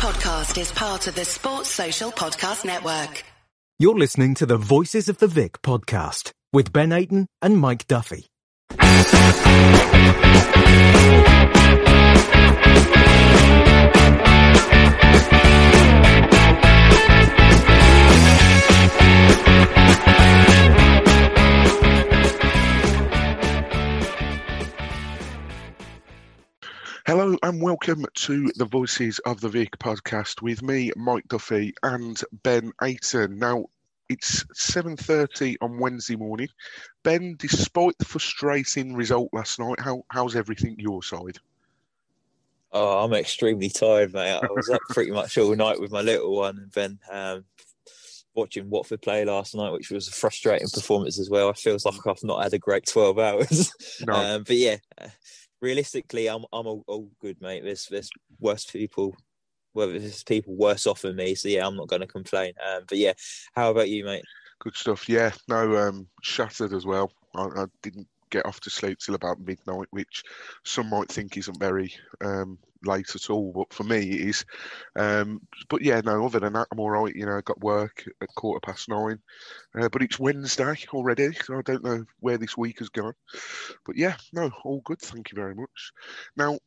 podcast is part of the Sports Social Podcast Network. You're listening to the Voices of the Vic podcast with Ben Aiton and Mike Duffy. And welcome to the Voices of the Vic podcast with me, Mike Duffy, and Ben Aiton. Now, it's 7.30 on Wednesday morning. Ben, despite the frustrating result last night, how, how's everything your side? Oh, I'm extremely tired, mate. I was up pretty much all night with my little one and then um, watching Watford play last night, which was a frustrating performance as well. It feels like I've not had a great 12 hours. No. um, but yeah, realistically, I'm I'm all, all good, mate. There's there's worse people, well, there's people worse off than me. So yeah, I'm not going to complain. Um, but yeah, how about you, mate? Good stuff. Yeah, no, um, shattered as well. I, I didn't get off to sleep till about midnight, which some might think isn't very um, late at all, but for me it is. Um, but yeah, no, other than that, I'm all right. You know, I got work at quarter past nine, uh, but it's Wednesday already, so I don't know where this week has gone. But yeah, no, all good. Thank you very much. Now,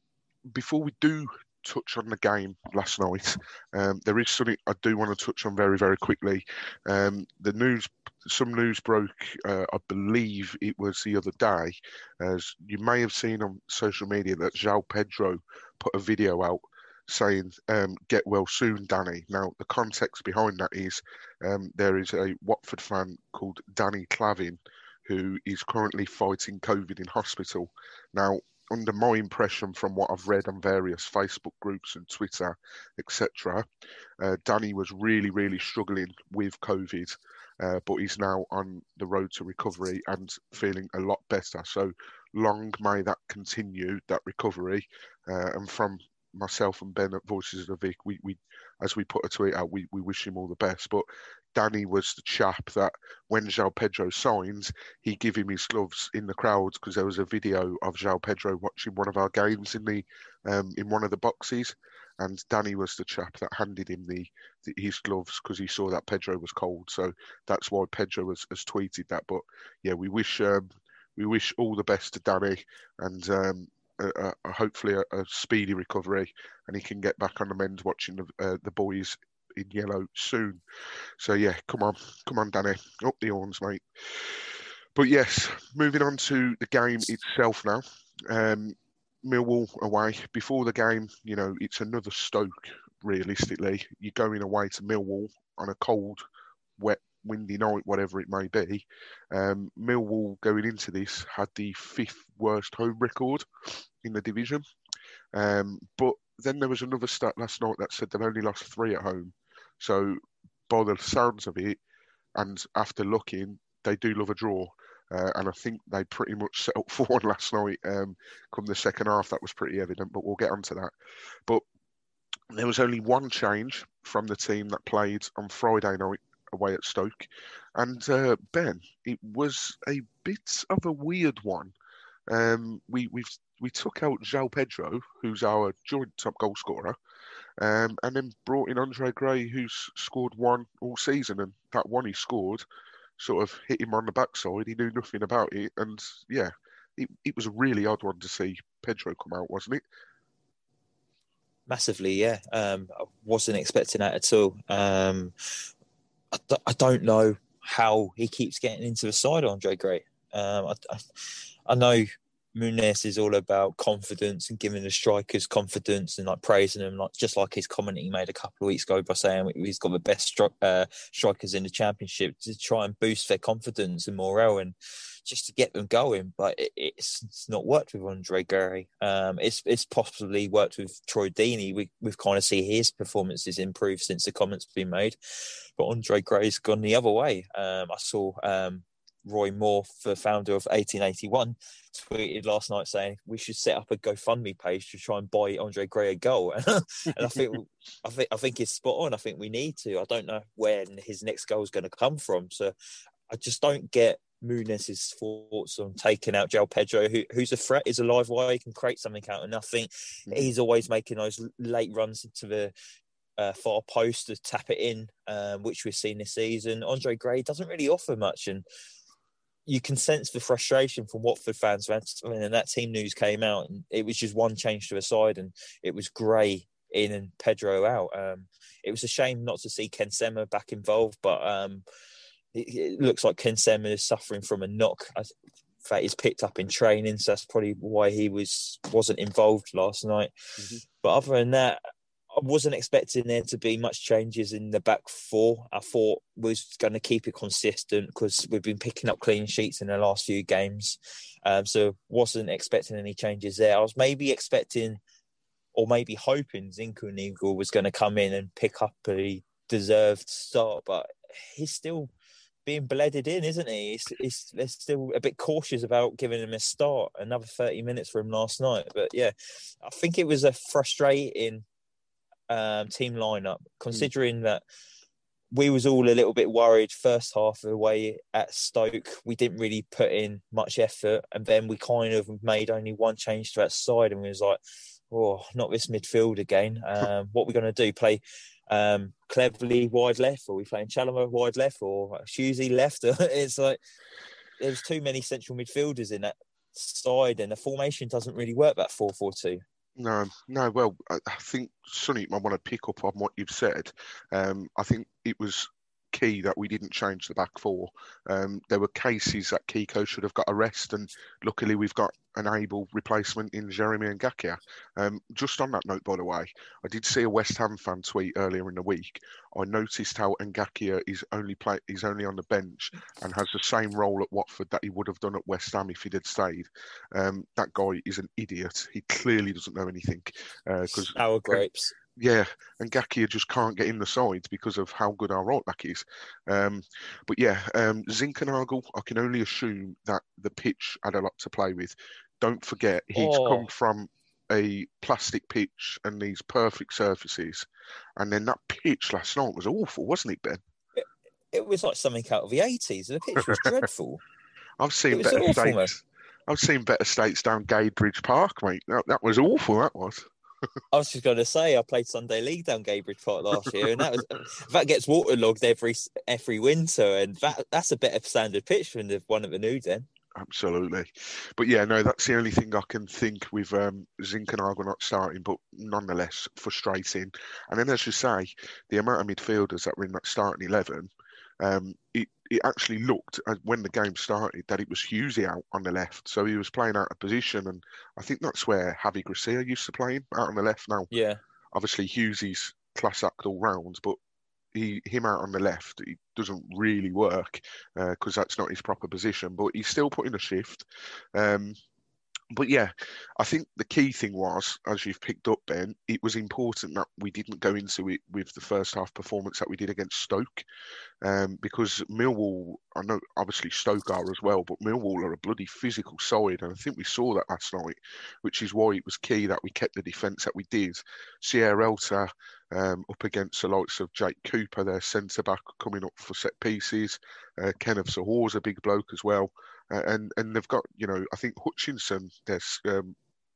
before we do touch on the game last night, um, there is something I do want to touch on very, very quickly. Um, the news, some news broke, uh, I believe it was the other day, as you may have seen on social media that João Pedro put a video out saying, um, Get well soon, Danny. Now, the context behind that is um, there is a Watford fan called Danny Clavin who is currently fighting COVID in hospital. Now, under my impression from what I've read on various Facebook groups and Twitter, etc., uh, Danny was really, really struggling with COVID, uh, but he's now on the road to recovery and feeling a lot better. So long may that continue, that recovery. Uh, and from myself and Ben at Voices of the Vic, we, we as we put a tweet out, we, we wish him all the best. But Danny was the chap that when João Pedro signs, he give him his gloves in the crowd because there was a video of João Pedro watching one of our games in the um, in one of the boxes, and Danny was the chap that handed him the, the his gloves because he saw that Pedro was cold. So that's why Pedro has, has tweeted that. But yeah, we wish um, we wish all the best to Danny and. Um, uh, uh, hopefully a, a, speedy recovery, and he can get back on the men's watching the, uh, the boys in yellow soon. So yeah, come on, come on, Danny, up the horns, mate. But yes, moving on to the game itself now. Um, Millwall away. Before the game, you know, it's another Stoke. Realistically, you're going away to Millwall on a cold, wet, windy night, whatever it may be. Um, Millwall going into this had the fifth worst home record in the division. Um, but then there was another stat last night that said they've only lost three at home. So, by the sounds of it, and after looking, they do love a draw. Uh, and I think they pretty much set up for one last night. Um, come the second half, that was pretty evident, but we'll get onto that. But there was only one change from the team that played on Friday night away at Stoke. And uh, Ben, it was a bit of a weird one. Um, we we we took out João Pedro, who's our joint top goal scorer, um, and then brought in Andre Gray, who's scored one all season, and that one he scored sort of hit him on the backside. He knew nothing about it, and yeah, it, it was a really odd one to see Pedro come out, wasn't it? Massively, yeah. Um, I wasn't expecting that at all. Um, I, I, don't know how he keeps getting into the side, Andre Gray. Um, I, I, I know Muñoz is all about confidence and giving the strikers confidence and like praising them, like just like his comment he made a couple of weeks ago by saying he's got the best stri- uh, strikers in the championship to try and boost their confidence and morale and just to get them going. But it, it's, it's, not worked with Andre Gray. Um, it's it's possibly worked with Troy Deeney. We we've kind of see his performances improve since the comments been made, but Andre Gray's gone the other way. Um, I saw. Um, Roy Moore, the founder of 1881, tweeted last night saying we should set up a GoFundMe page to try and buy Andre Gray a goal. and I think, I think, I think it's spot on. I think we need to. I don't know when his next goal is going to come from. So I just don't get Muñoz's thoughts on taking out João Pedro, who, who's a threat, is a live wire, he can create something out of nothing. Mm. He's always making those late runs into the uh, far post to tap it in, um, which we've seen this season. Andre Gray doesn't really offer much, and you can sense the frustration from Watford fans when that team news came out, and it was just one change to a side, and it was Gray in and Pedro out. Um, it was a shame not to see Ken Sema back involved, but um, it, it, looks like Ken Sema is suffering from a knock. That he's picked up in training, so that's probably why he was wasn't involved last night. Mm-hmm. But other than that, I wasn't expecting there to be much changes in the back four. I thought was going to keep it consistent because we've been picking up clean sheets in the last few games, um, so wasn't expecting any changes there. I was maybe expecting, or maybe hoping, Zinchenko was going to come in and pick up a deserved start, but he's still being bledded in, isn't he? He's, he's, they're still a bit cautious about giving him a start. Another 30 minutes for him last night. But yeah, I think it was a frustrating um, team lineup, considering mm. that we was all a little bit worried first half of the way at Stoke. We didn't really put in much effort, and then we kind of made only one change to that side, and we was like, "Oh, not this midfield again. Um, what we're we going to do? Play um, Cleverley wide left, or we playing Chalobah wide left, or Hughesy left?" it's like there's too many central midfielders in that side, and the formation doesn't really work that four four two. No, no. Well, I, think Sonny, I want to pick up on what you've said. Um, I think it was key that we didn't change the back four. Um, there were cases that Kiko should have got a rest, and luckily we've got an able replacement in Jeremy Ngakia. Um, just on that note, by the way, I did see a West Ham fan tweet earlier in the week. I noticed how Ngakia is only play is only on the bench and has the same role at Watford that he would have done at West Ham if he'd had stayed. Um, that guy is an idiot. He clearly doesn't know anything uh, our grapes yeah, and Ngakia just can't get in the sides because of how good our right back is. Um, but yeah, um, Zinchenko, I can only assume that the pitch had a lot to play with. Don't forget, he's oh. come from a plastic pitch and these perfect surfaces, and then that pitch last night was awful, wasn't it, Ben? It, it was like something out of the eighties. The pitch was dreadful. I've seen better awful, states. Man. I've seen better states down Gadebridge Park, mate. That, that was awful. That was. I was just going to say I played Sunday League down Gadebridge Park last year, and that was that gets waterlogged every every winter, and that that's a better standard pitch than the one at the new den. Absolutely, but yeah, no, that's the only thing I can think with um, Zinchenko not starting, but nonetheless frustrating. And then, as you say, the amount of midfielders that were in that starting eleven, um, it it actually looked when the game started that it was Hughesy out on the left, so he was playing out of position, and I think that's where Javi Gracia used to play him out on the left. Now, yeah, obviously Hughesy's class act all round, but he him out on the left he doesn't really work because uh, that's not his proper position. But he's still putting a shift. Um, but yeah, I think the key thing was, as you've picked up, Ben, it was important that we didn't go into it with the first half performance that we did against Stoke, um, because Millwall, I know obviously Stoke are as well, but Millwall are a bloody physical side, and I think we saw that last night, which is why it was key that we kept the defence that we did. Sierralta um, up against the likes of Jake Cooper, their centre back, coming up for set pieces. Uh, Kenneth Zohore's a big bloke as well and and they've got you know I think Hutchinson, their um,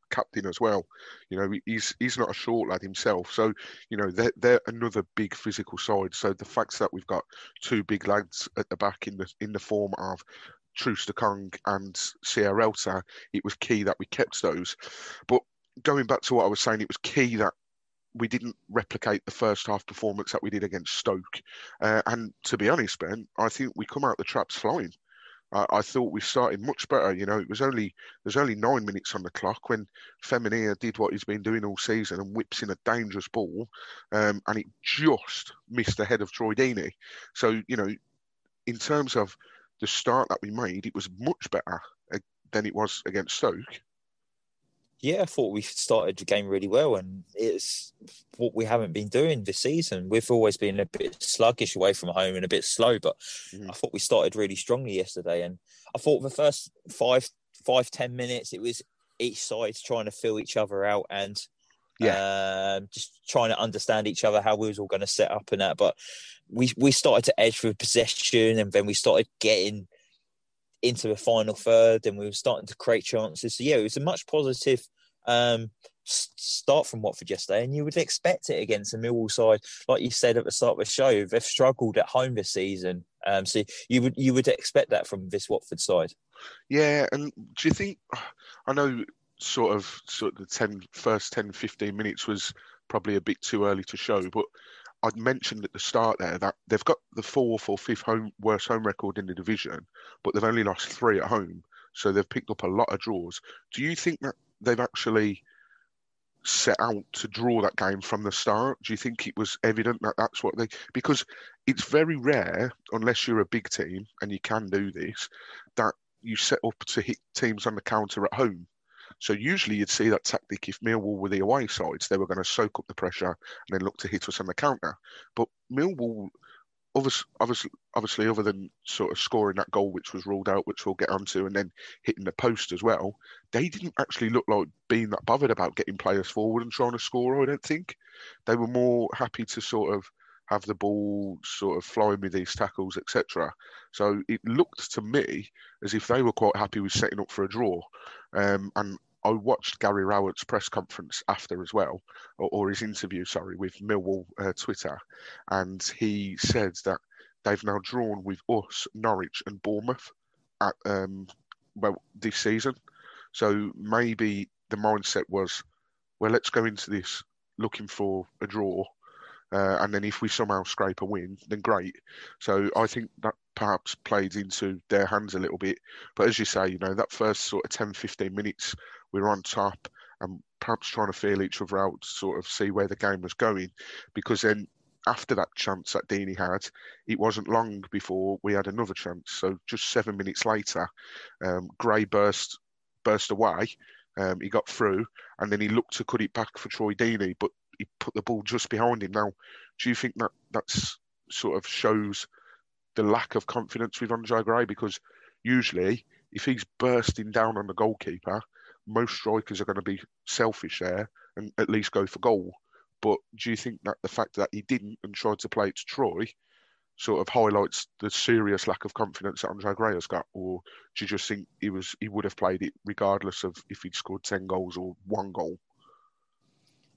captain as well. You know he's he's not a short lad himself, so you know they're they're another big physical side. So the fact that we've got two big lads at the back in the in the form of Troost-Ekong and Sierralta, it was key that we kept those. But going back to what I was saying, it was key that we didn't replicate the first half performance that we did against Stoke. Uh, and to be honest, Ben, I think we come out the traps flying. I, I, thought we started much better. You know, it was only there's only nine minutes on the clock when Femenía did what he's been doing all season and whips in a dangerous ball, um, and it just missed the head of Troy Deeney. So you know, in terms of the start that we made, it was much better uh, than it was against Stoke yeah, I thought we started the game really well, and it's what we haven't been doing this season. We've always been a bit sluggish away from home and a bit slow, but mm. I thought we started really strongly yesterday. And I thought the first five, five, ten minutes, it was each side trying to fill each other out and yeah, um, just trying to understand each other how we was all going to set up and that. But we we started to edge for possession, and then we started getting into the final third and we were starting to create chances. So yeah, it was a much positive um, start from Watford yesterday, and you would expect it against a Millwall side, like you said at the start of the show. They've struggled at home this season, um, so you would you would expect that from this Watford side. Yeah, and do you think? I know, sort of, sort of the 10, first 10, 15 minutes was probably a bit too early to show, but I'd mentioned at the start there that they've got the fourth or fifth home worst home record in the division, but they've only lost three at home, so they've picked up a lot of draws. Do you think that they've actually set out to draw that game from the start? Do you think it was evident that that's what they? Because it's very rare, unless you're a big team and you can do this, that you set up to hit teams on the counter at home. So usually you'd see that tactic if Millwall were the away sides, they were going to soak up the pressure and then look to hit us on the counter. But Millwall, obviously, obviously, other than sort of scoring that goal which was ruled out, which we'll get onto, and then hitting the post as well, they didn't actually look like being that bothered about getting players forward and trying to score. I don't think they were more happy to sort of have the ball sort of flowing with these tackles, etc. So it looked to me as if they were quite happy with setting up for a draw. Um, and I watched Gary Rowett's press conference after as well, or, or his interview, sorry, with Millwall uh, Twitter, and he said that they've now drawn with us, Norwich, and Bournemouth at um, well this season. So maybe the mindset was, well, let's go into this looking for a draw uh, and then if we somehow scrape a win, then great. So I think that perhaps played into their hands a little bit. But as you say, you know, that first sort of 10, 15 minutes, we were on top and perhaps trying to feel each other out, sort of see where the game was going. Because then after that chance that Deeney had, it wasn't long before we had another chance. So just seven minutes later, um, Gray burst burst away. Um, he got through, and then he looked to cut it back for Troy Deeney, but he put the ball just behind him. Now, do you think that that's sort of shows the lack of confidence with Andre Gray? Because usually, if he's bursting down on the goalkeeper, most strikers are going to be selfish there and at least go for goal. But do you think that the fact that he didn't and tried to play it to Troy sort of highlights the serious lack of confidence that Andre Gray has got, or do you just think he was he would have played it regardless of if he'd scored ten goals or one goal?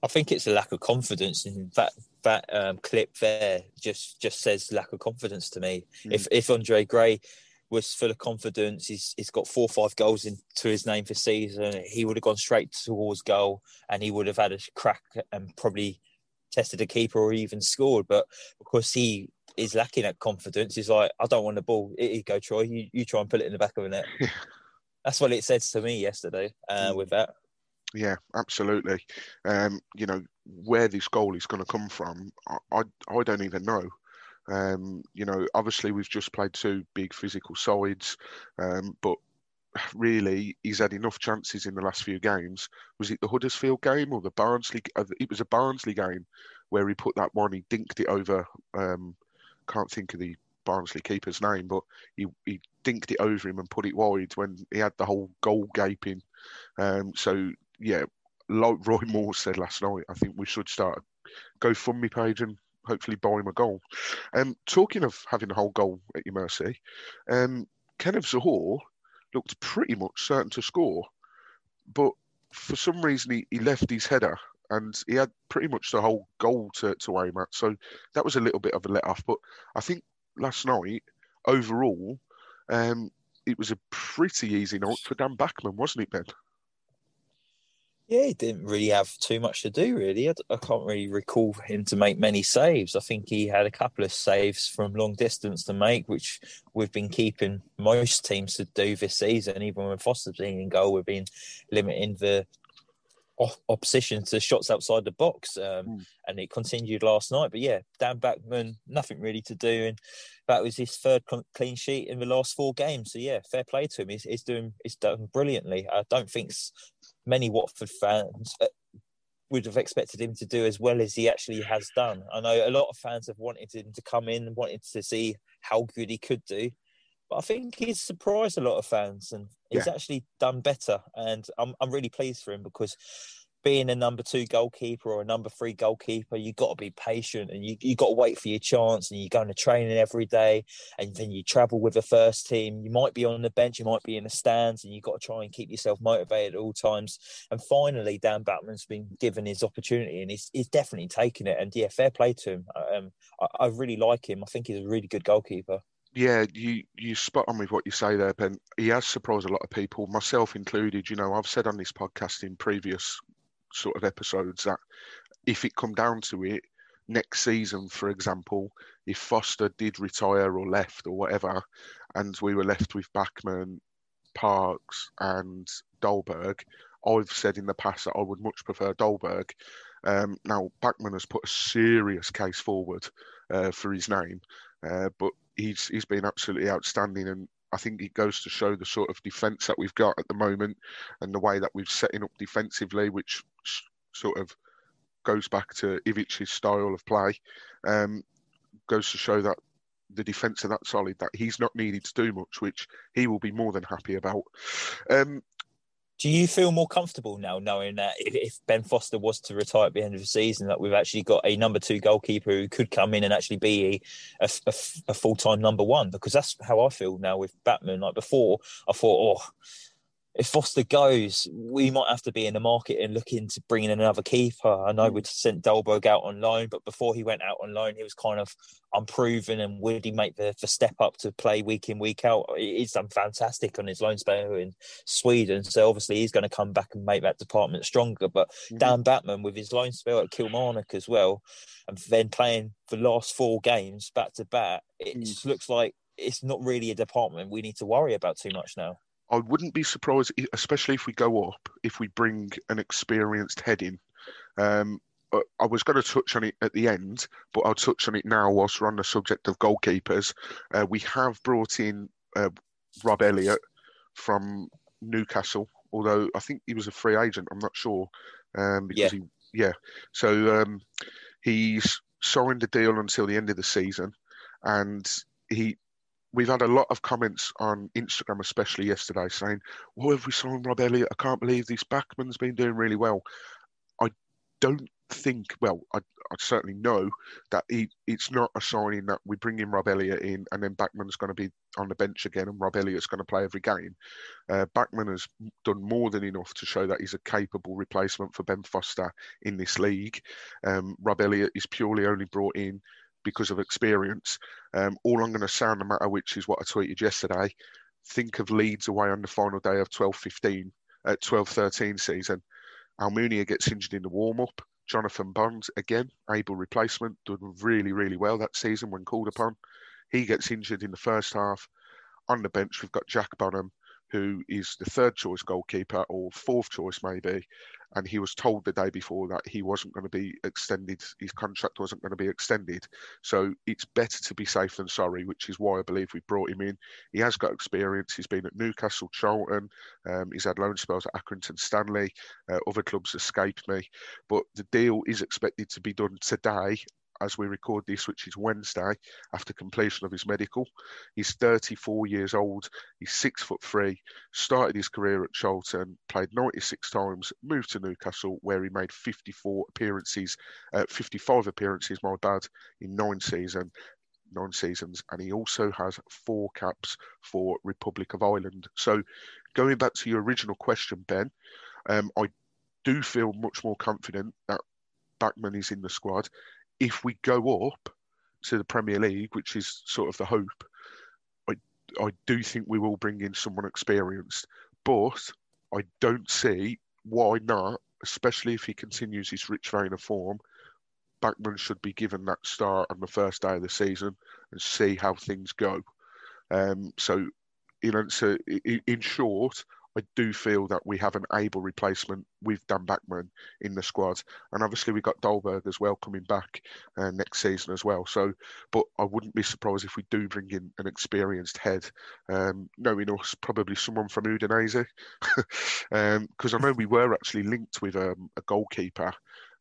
I think it's a lack of confidence, and that that um, clip there just just says lack of confidence to me. Mm. If if Andre Gray was full of confidence, he's he's got four or five goals into his name for season. He would have gone straight towards goal, and he would have had a crack and probably tested a keeper or even scored. But because he is lacking that confidence, he's like, I don't want the ball. Here you go, Troy. You you try and put it in the back of the net. That's what it said to me yesterday. Uh, mm. With that. Yeah, absolutely. Um, you know where this goal is going to come from. I, I, I don't even know. Um, you know, obviously we've just played two big physical sides, um, but really he's had enough chances in the last few games. Was it the Huddersfield game or the Barnsley? Uh, it was a Barnsley game where he put that one. He dinked it over. Um, can't think of the Barnsley keeper's name, but he, he dinked it over him and put it wide when he had the whole goal gaping. Um, so yeah, like Roy Moore said last night, I think we should start a GoFundMe page and hopefully buy him a goal. Um, talking of having a whole goal at your mercy, um, Kenneth Zohore looked pretty much certain to score, but for some reason he, he left his header and he had pretty much the whole goal to, to aim at. So that was a little bit of a let off. But I think last night, overall, um, it was a pretty easy night for Dan Bachmann, wasn't it, Ben? Yeah, he didn't really have too much to do, really. I, I, can't really recall him to make many saves. I think he had a couple of saves from long distance to make, which we've been keeping most teams to do this season. Even when Foster's been in goal, we've been limiting the opposition to shots outside the box, um, mm. and it continued last night. But yeah, Dan Bachmann, nothing really to do, and that was his third clean sheet in the last four games. So yeah, fair play to him. He's, he's doing he's done brilliantly. I don't think many Watford fans uh, would have expected him to do as well as he actually has done. I know a lot of fans have wanted him to come in and wanted to see how good he could do. But I think he's surprised a lot of fans and he's yeah. actually done better. And I'm, I'm really pleased for him because being a number two goalkeeper or a number three goalkeeper, you've got to be patient and you you got to wait for your chance. And you're going to training every day, and then you travel with the first team. You might be on the bench, you might be in the stands, and you've got to try and keep yourself motivated at all times. And finally, Dan Bachmann's been given his opportunity, and he's, he's definitely taken it. And yeah, fair play to him. Um, I, I really like him. I think he's a really good goalkeeper. Yeah, you you spot on with what you say there, Ben. He has surprised a lot of people, myself included. You know, I've said on this podcast in previous sort of episodes that if it come down to it, next season, for example, if Foster did retire or left or whatever, and we were left with Bachmann, Parks, and Dahlberg, I've said in the past that I would much prefer Dahlberg. Um, now, Bachmann has put a serious case forward uh, for his name, uh, but he's he's been absolutely outstanding, and I think it goes to show the sort of defence that we've got at the moment and the way that we've setting up defensively, which sort of goes back to Ivic's style of play. Um, goes to show that the defence are that solid that he's not needed to do much, which he will be more than happy about. Um, do you feel more comfortable now knowing that if, Ben Foster was to retire at the end of the season, that we've actually got a number two goalkeeper who could come in and actually be a, a, a full time number one? Because that's how I feel now with Batman. Like before, I thought, oh, if Foster goes, we might have to be in the market and look into bringing in another keeper. I know mm. we'd sent Dahlberg out on loan, but before he went out on loan, he was kind of unproven. And would he make the, the step up to play week in, week out? He's done fantastic on his loan spell in Sweden. So obviously he's going to come back and make that department stronger. But mm-hmm. Dan Batman, with his loan spell at Kilmarnock as well, and then playing the last four games back to back, it mm. looks like it's not really a department we need to worry about too much now. I wouldn't be surprised, especially if we go up, if we bring an experienced head in. Um, I was going to touch on it at the end, but I'll touch on it now whilst we're on the subject of goalkeepers. Uh, we have brought in uh, Rob Elliott from Newcastle, although I think he was a free agent. I'm not sure um, because yeah. he, yeah. So um, he's signed a deal until the end of the season, and he we've had a lot of comments on Instagram, especially yesterday, saying, "Why have we signed Rob Elliott? I can't believe this Bachmann's been doing really well." I don't think, well, I, I certainly know that he, it's not a signing that we bring in Rob Elliott in and then Bachmann's going to be on the bench again and Rob Elliott's going to play every game. Uh, Bachmann has done more than enough to show that he's a capable replacement for Ben Foster in this league. Um, Rob Elliott is purely only brought in because of experience. Um, all I'm going to sound no matter which is what I tweeted yesterday. Think of Leeds away on the final day of 12-15, uh, 12-13 season. Almunia gets injured in the warm-up. Jonathan Bonds, again, able replacement, done really, really well that season when called upon. He gets injured in the first half. On the bench, we've got Jack Bonham, who is the third choice goalkeeper or fourth choice maybe, and he was told the day before that he wasn't going to be extended, his contract wasn't going to be extended. So it's better to be safe than sorry, which is why I believe we brought him in. He has got experience. He's been at Newcastle, Charlton. Um, he's had loan spells at Accrington Stanley. Uh, other clubs escaped me, but the deal is expected to be done today as we record this, which is Wednesday, after completion of his medical. He's 34 years old. He's six foot three. Started his career at Charlton, played 96 times, moved to Newcastle, where he made 54 appearances, uh, 55 appearances, my bad, in nine seasons. Nine seasons, and he also has four caps for Republic of Ireland. So, going back to your original question, Ben, um, I do feel much more confident that Bachmann is in the squad if we go up to the Premier League, which is sort of the hope, I I do think we will bring in someone experienced, but I don't see why not, especially if he continues his rich vein of form. Bachmann should be given that start on the first day of the season and see how things go. Um, so, you know, so in short, I do feel that we have an able replacement with Dan Bachmann in the squad, and obviously we've got Dahlberg as well coming back uh, next season as well. So, but I wouldn't be surprised if we do bring in an experienced head, um, knowing us, probably someone from Udinese, because um, I know we were actually linked with um, a goalkeeper.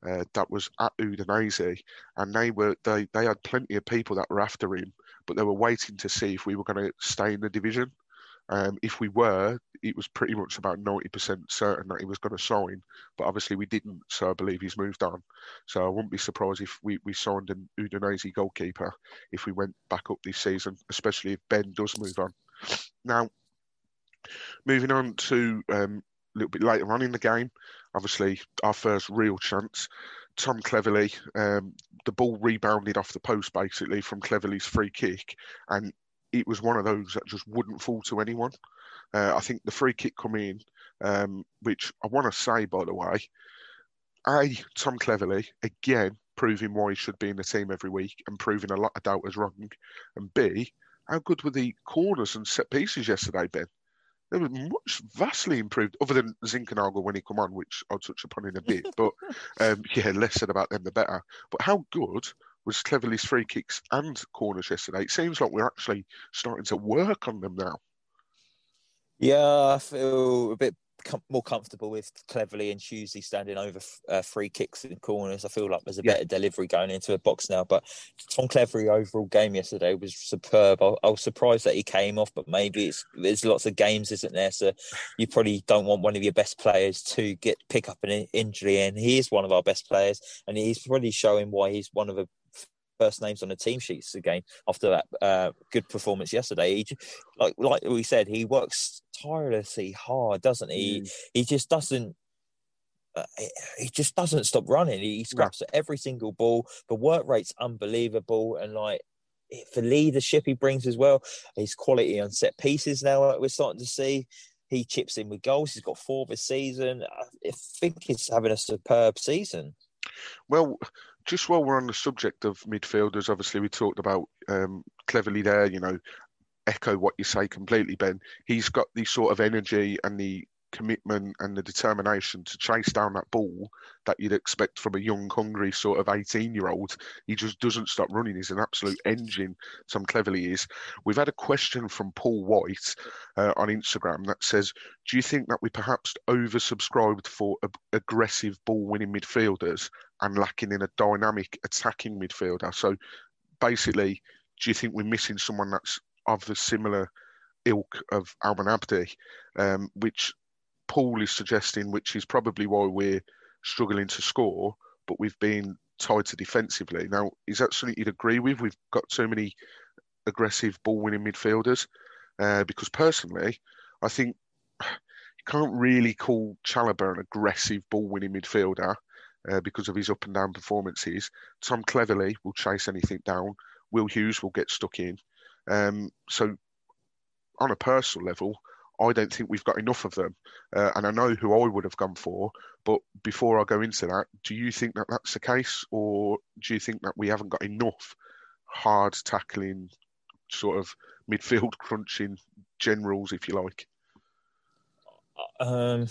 Uh, that was at Udinese, and they were they they had plenty of people that were after him, but they were waiting to see if we were going to stay in the division Um, if we were, it was pretty much about 90% certain that he was going to sign, but obviously we didn't, so I believe he's moved on. So I wouldn't be surprised if we, we signed an Udinese goalkeeper if we went back up this season, especially if Ben does move on. Now, moving on to um, a little bit later on in the game, obviously our first real chance. Tom Cleverley, um, the ball rebounded off the post basically from Cleverley's free kick, and it was one of those that just wouldn't fall to anyone. Uh, I think the free kick come in, um, which I want to say by the way, a Tom Cleverley again proving why he should be in the team every week and proving a lot of doubters wrong, and B how good were the corners and set pieces yesterday, Ben? They were much vastly improved, other than Zinckernagel when he come on, which I'll touch upon in a bit. But um, yeah, less said about them the better. But how good was Cleverley's free kicks and corners yesterday? It seems like we're actually starting to work on them now. Yeah, I feel a bit com- more comfortable with Cleverley and Tuesday standing over uh, free kicks and corners. I feel like there's a yeah. better delivery going into a box now. But Tom Cleverley overall game yesterday was superb. I, I, was surprised that he came off, but maybe it's there's lots of games, isn't there? So you probably don't want one of your best players to get pick up an injury, and he is one of our best players, and he's probably showing why he's one of the first names on the team sheets again after that uh, good performance yesterday. He, like like we said, he works tirelessly hard, doesn't he? Mm. He just doesn't. Uh, he just doesn't stop running. He scraps at every single ball. The work rate's unbelievable, and like for leadership he brings as well. His quality on set pieces now like we're starting to see. He chips in with goals. He's got four this season. I think he's having a superb season. Well, just while we're on the subject of midfielders, obviously we talked about um, Cleverley there. You know, echo what you say completely, Ben. He's got the sort of energy and the commitment and the determination to chase down that ball that you'd expect from a young, hungry sort of 18 year old. He just doesn't stop running. He's an absolute engine, Tom Cleverley is. We've had a question from Paul White uh, on Instagram that says, Do you think that we perhaps oversubscribed for ag- aggressive ball winning midfielders and lacking in a dynamic attacking midfielder? So basically, do you think we're missing someone that's of the similar ilk of Almen Abdi, um, which Paul is suggesting, which is probably why we're struggling to score, but we've been tied to defensively. Now, is that something you'd agree with? We've got too many aggressive ball winning midfielders. Uh, because personally, I think you can't really call Chalobah an aggressive ball winning midfielder uh, because of his up and down performances. Tom Cleverley will chase anything down. Will Hughes will get stuck in. Um, so, on a personal level, I don't think we've got enough of them. Uh, and I know who I would have gone for. But before I go into that, do you think that that's the case? Or do you think that we haven't got enough hard tackling, sort of midfield crunching generals, if you like? Um,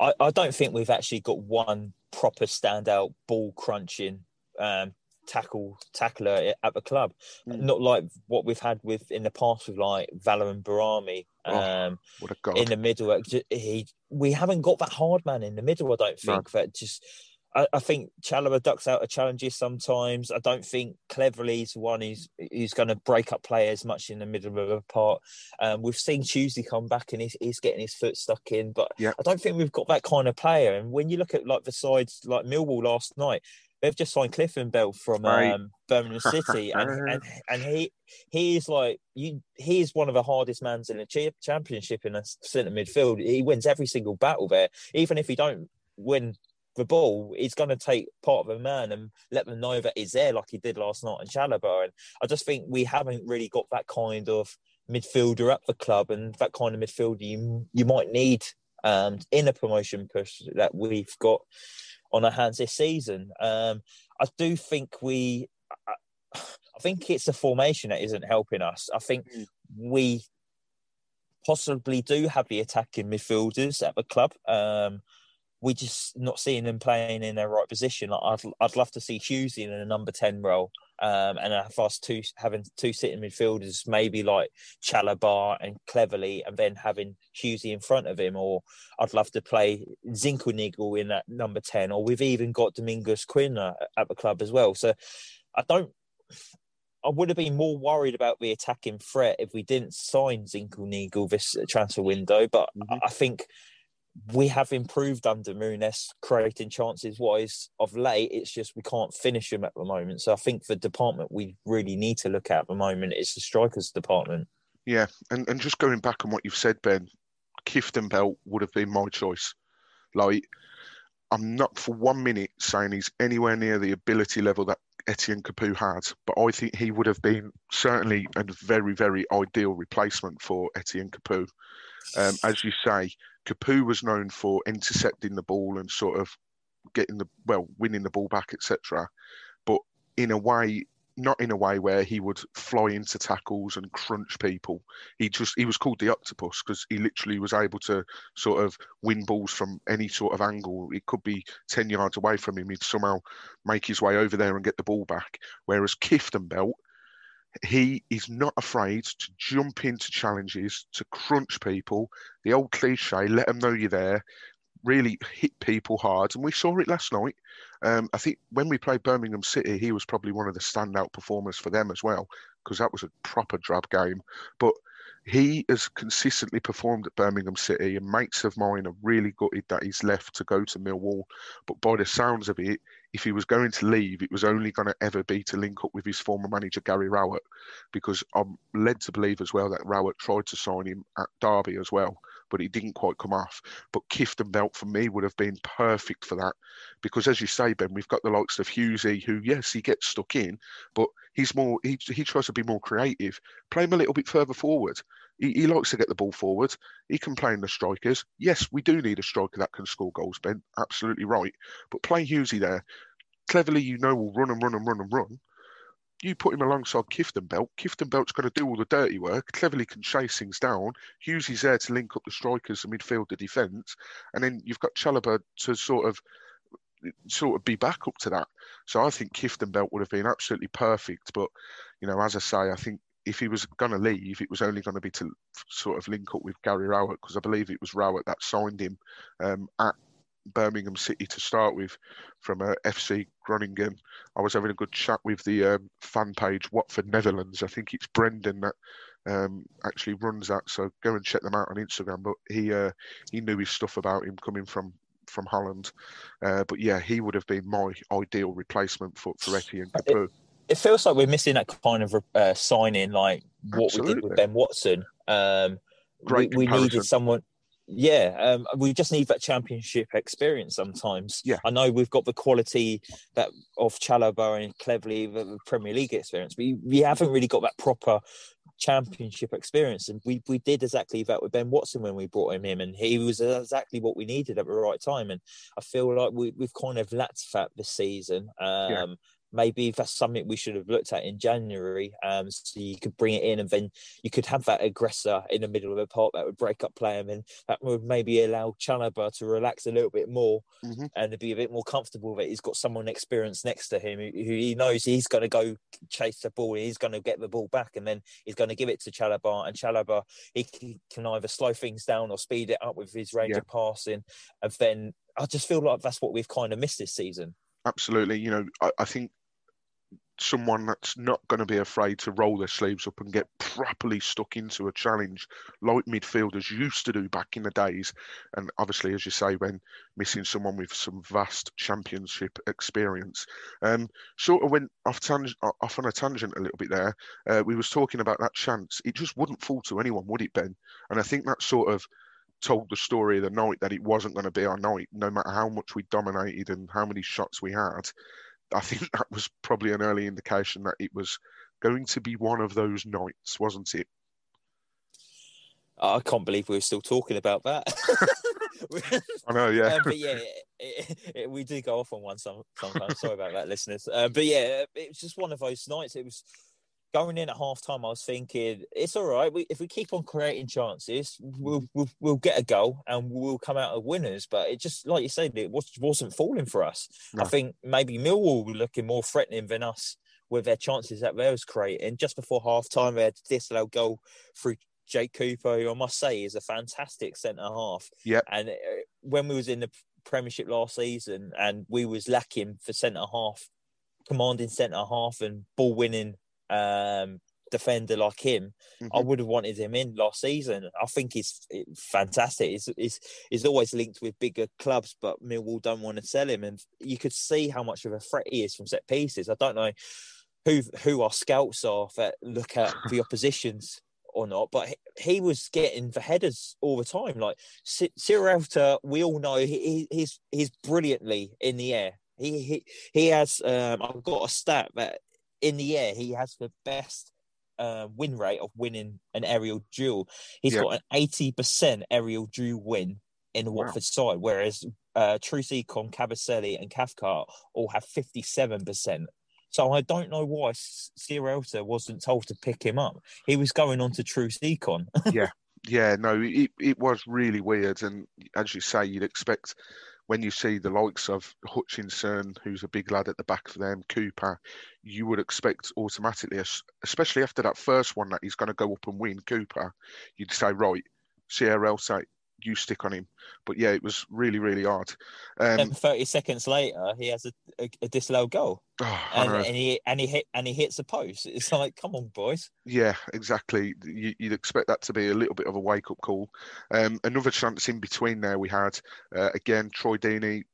I, I don't think we've actually got one proper standout ball crunching um, tackle tackler at the club. Mm. Not like what we've had with in the past with like Valérien Behrami. Oh, um, oh, in the middle, he we haven't got that hard man in the middle. I don't think no. that just. I, I think Chalobah ducks out of challenges sometimes. I don't think Cleverley Cleverley's one who's who's going to break up players much in the middle of a part. Um, we've seen Tuesday come back and he's, he's getting his foot stuck in, but yep. I don't think we've got that kind of player. And when you look at like the sides like Millwall last night, they've just signed Kieftenbeld from right. um, Birmingham City, and, and and he he is like you. He is one of the hardest mans in the championship in a centre midfield. He wins every single battle there, even if he don't win the ball, he's going to take part of a man and let them know that he's there, like he did last night in Chalobah. And I just think we haven't really got that kind of midfielder at the club, and that kind of midfielder you you might need um, in a promotion push that we've got on our hands this season. Um, I do think we, I, I think it's the formation that isn't helping us. I think mm. we possibly do have the attacking midfielders at the club. Um, we're just not seeing them playing in their right position. Like I'd, I'd love to see Hughes in a number 10 role um, and have us two having two sitting midfielders, maybe like Chalobah and Cleverley, and then having Hughesy in front of him. Or I'd love to play Zinckernagel in that number 10, or we've even got Domingos Quina at the club as well. So I don't. I would have been more worried about the attacking threat if we didn't sign Zinkel this transfer window. But mm-hmm. I think we have improved under Muñoz, creating chances wise of late. It's just we can't finish them at the moment. So I think the department we really need to look at at the moment is the strikers department. Yeah, and, and just going back on what you've said, Ben, Kieftenbeld would have been my choice. Like, I'm not for one minute saying he's anywhere near the ability level that Etienne Capoue had, but I think he would have been certainly a very, very ideal replacement for Etienne Capoue. Um, as you say, Capoue was known for intercepting the ball and sort of getting the well, winning the ball back, etc. But in a way, not in a way where he would fly into tackles and crunch people. He just he was called the octopus because he literally was able to sort of win balls from any sort of angle. It could be ten yards away from him. He'd somehow make his way over there and get the ball back. Whereas Kieftenbeld, he is not afraid to jump into challenges, to crunch people. The old cliche, let them know you're there, really hit people hard. And we saw it last night. Um, I think when we played Birmingham City, he was probably one of the standout performers for them as well, because that was a proper drab game. But he has consistently performed at Birmingham City, and mates of mine are really gutted that he's left to go to Millwall. But by the sounds of it, if he was going to leave, it was only going to ever be to link up with his former manager Gary Rowett, because I'm led to believe as well that Rowett tried to sign him at Derby as well, but he didn't quite come off. But Kieftenbeld for me would have been perfect for that, because as you say, Ben, we've got the likes of Hughesy, who yes, he gets stuck in, but he's more he, he tries to be more creative. Play him a little bit further forward. He, he, likes to get the ball forward. He can play in the strikers. Yes, we do need a striker that can score goals, Ben. Absolutely right. But play Hughesy there. Cleverley, you know, will run and run and run and run. You put him alongside Kieftenbeld. Kieftenbeld's going to do all the dirty work. Cleverley can chase things down. Hughes is there to link up the strikers, the midfield, the defence, and then you've got Chalobah to sort of sort of be back up to that. So I think Kieftenbeld would have been absolutely perfect. But you know, as I say, I think if he was going to leave, it was only going to be to sort of link up with Gary Rowett because I believe it was Rowett that signed him um, at Birmingham City to start with from uh, FC Groningen. I was having a good chat with the um, fan page Watford Netherlands. I think it's Brendan that um, actually runs that, so go and check them out on Instagram. But he uh, he knew his stuff about him coming from from Holland. Uh, but yeah, he would have been my ideal replacement for for Etienne Capoue. It, it feels like we're missing that kind of uh, signing, like what Absolutely. we did with Ben Watson. Um, Great we, we needed someone yeah, um, we just need that championship experience sometimes. Yeah, I know we've got the quality that of Chalobah and Cleverley, the Premier League experience, but we haven't really got that proper championship experience. And we we did exactly that with Ben Watson when we brought him in, and he was exactly what we needed at the right time. And I feel like we, we've kind of lacked that this season. Um, yeah maybe that's something we should have looked at in January. Um, so you could bring it in, and then you could have that aggressor in the middle of the park that would break up play, and that would maybe allow Chalobah to relax a little bit more mm-hmm. and to be a bit more comfortable that he's got someone experienced next to him who, who he knows he's going to go chase the ball, he's going to get the ball back, and then he's going to give it to Chalobah, and Chalobah he can either slow things down or speed it up with his range yeah. of passing, and then I just feel like that's what we've kind of missed this season. Absolutely, you know, I, I think someone that's not going to be afraid to roll their sleeves up and get properly stuck into a challenge like midfielders used to do back in the days. And obviously, as you say, when missing someone with some vast championship experience, um, sort of went off, tang- off on a tangent a little bit there. Uh, we was talking about that chance. It just wouldn't fall to anyone, would it, Ben? And I think that sort of told the story of the night that it wasn't going to be our night, no matter how much we dominated and how many shots we had. I think that was probably an early indication that it was going to be one of those nights, wasn't it? I can't believe we are still talking about that. I know, yeah. Um, but yeah, it, it, it, we do go off on one sometimes. Sorry about that, listeners. Um, but yeah, it was just one of those nights. It was going in at half time, I was thinking it's all right. We, if we keep on creating chances, we'll, we'll, we'll get a goal and we'll come out as winners. But it just like you said, it was, wasn't falling for us. No. I think maybe Millwall were looking more threatening than us with their chances that they was creating. Just before half time, they had a disallowed goal through Jake Cooper, who I must say is a fantastic centre half. Yeah, and uh, when we was in the Premiership last season, and we was lacking for centre half, commanding centre half and ball winning um, defender like him, mm-hmm. I would have wanted him in last season. I think he's fantastic. He's, he's, he's always linked with bigger clubs, but Millwall don't want to sell him. And you could see how much of a threat he is from set pieces. I don't know who who our scouts are that look at the oppositions or not, but he, he, was getting the headers all the time. Like Sierralta, we all know he, he's he's brilliantly in the air. He he he has. Um, I've got a stat that in the air he has the best uh, win rate of winning an aerial duel. He's got an eighty percent aerial duel win in the wow. Watford side, whereas uh, Troost-Ekong, Kabasele, and Cathcart all have fifty seven percent. So I don't know why Sierralta wasn't told to pick him up. He was going on to Troost-Ekong. yeah, yeah, no, it it was really weird, and as you say, you'd expect when you see the likes of Hutchinson, who's a big lad at the back for them, Cooper, you would expect automatically, especially after that first one that he's going to go up and win, Cooper, you'd say, right, Sierralta, you stick on him. But yeah, it was really, really hard. Um, and 30 seconds later, he has a, a, a disallowed goal. Oh, and, and, he and he hit and he hits a post. It's like, come on, boys. Yeah, exactly. You, would expect that to be a little bit of a wake up call. Um, another chance in between there we had uh, again Troy Deeney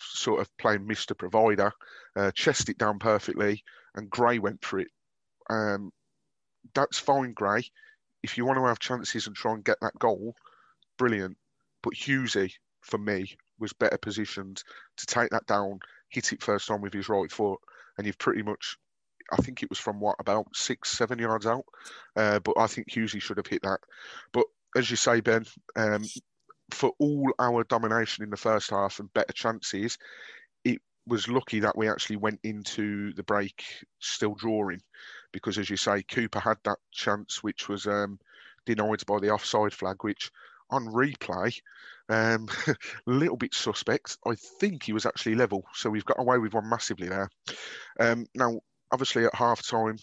sort of playing Mr. Provider, uh, chested it down perfectly, and Gray went for it. Um, that's fine, Gray. If you want to have chances and try and get that goal, brilliant. But Hughesy, for me, was better positioned to take that down, hit it first time with his right foot, and you've pretty much, I think it was from what about six, seven yards out. Uh, but I think Hughesy should have hit that. But as you say, Ben, um, for all our domination in the first half and better chances, it was lucky that we actually went into the break still drawing, because as you say, Cooper had that chance which was um, denied by the offside flag, which on replay, um, a little bit suspect. I think he was actually level, so we've got away with one massively there. Um, now, obviously, at half time,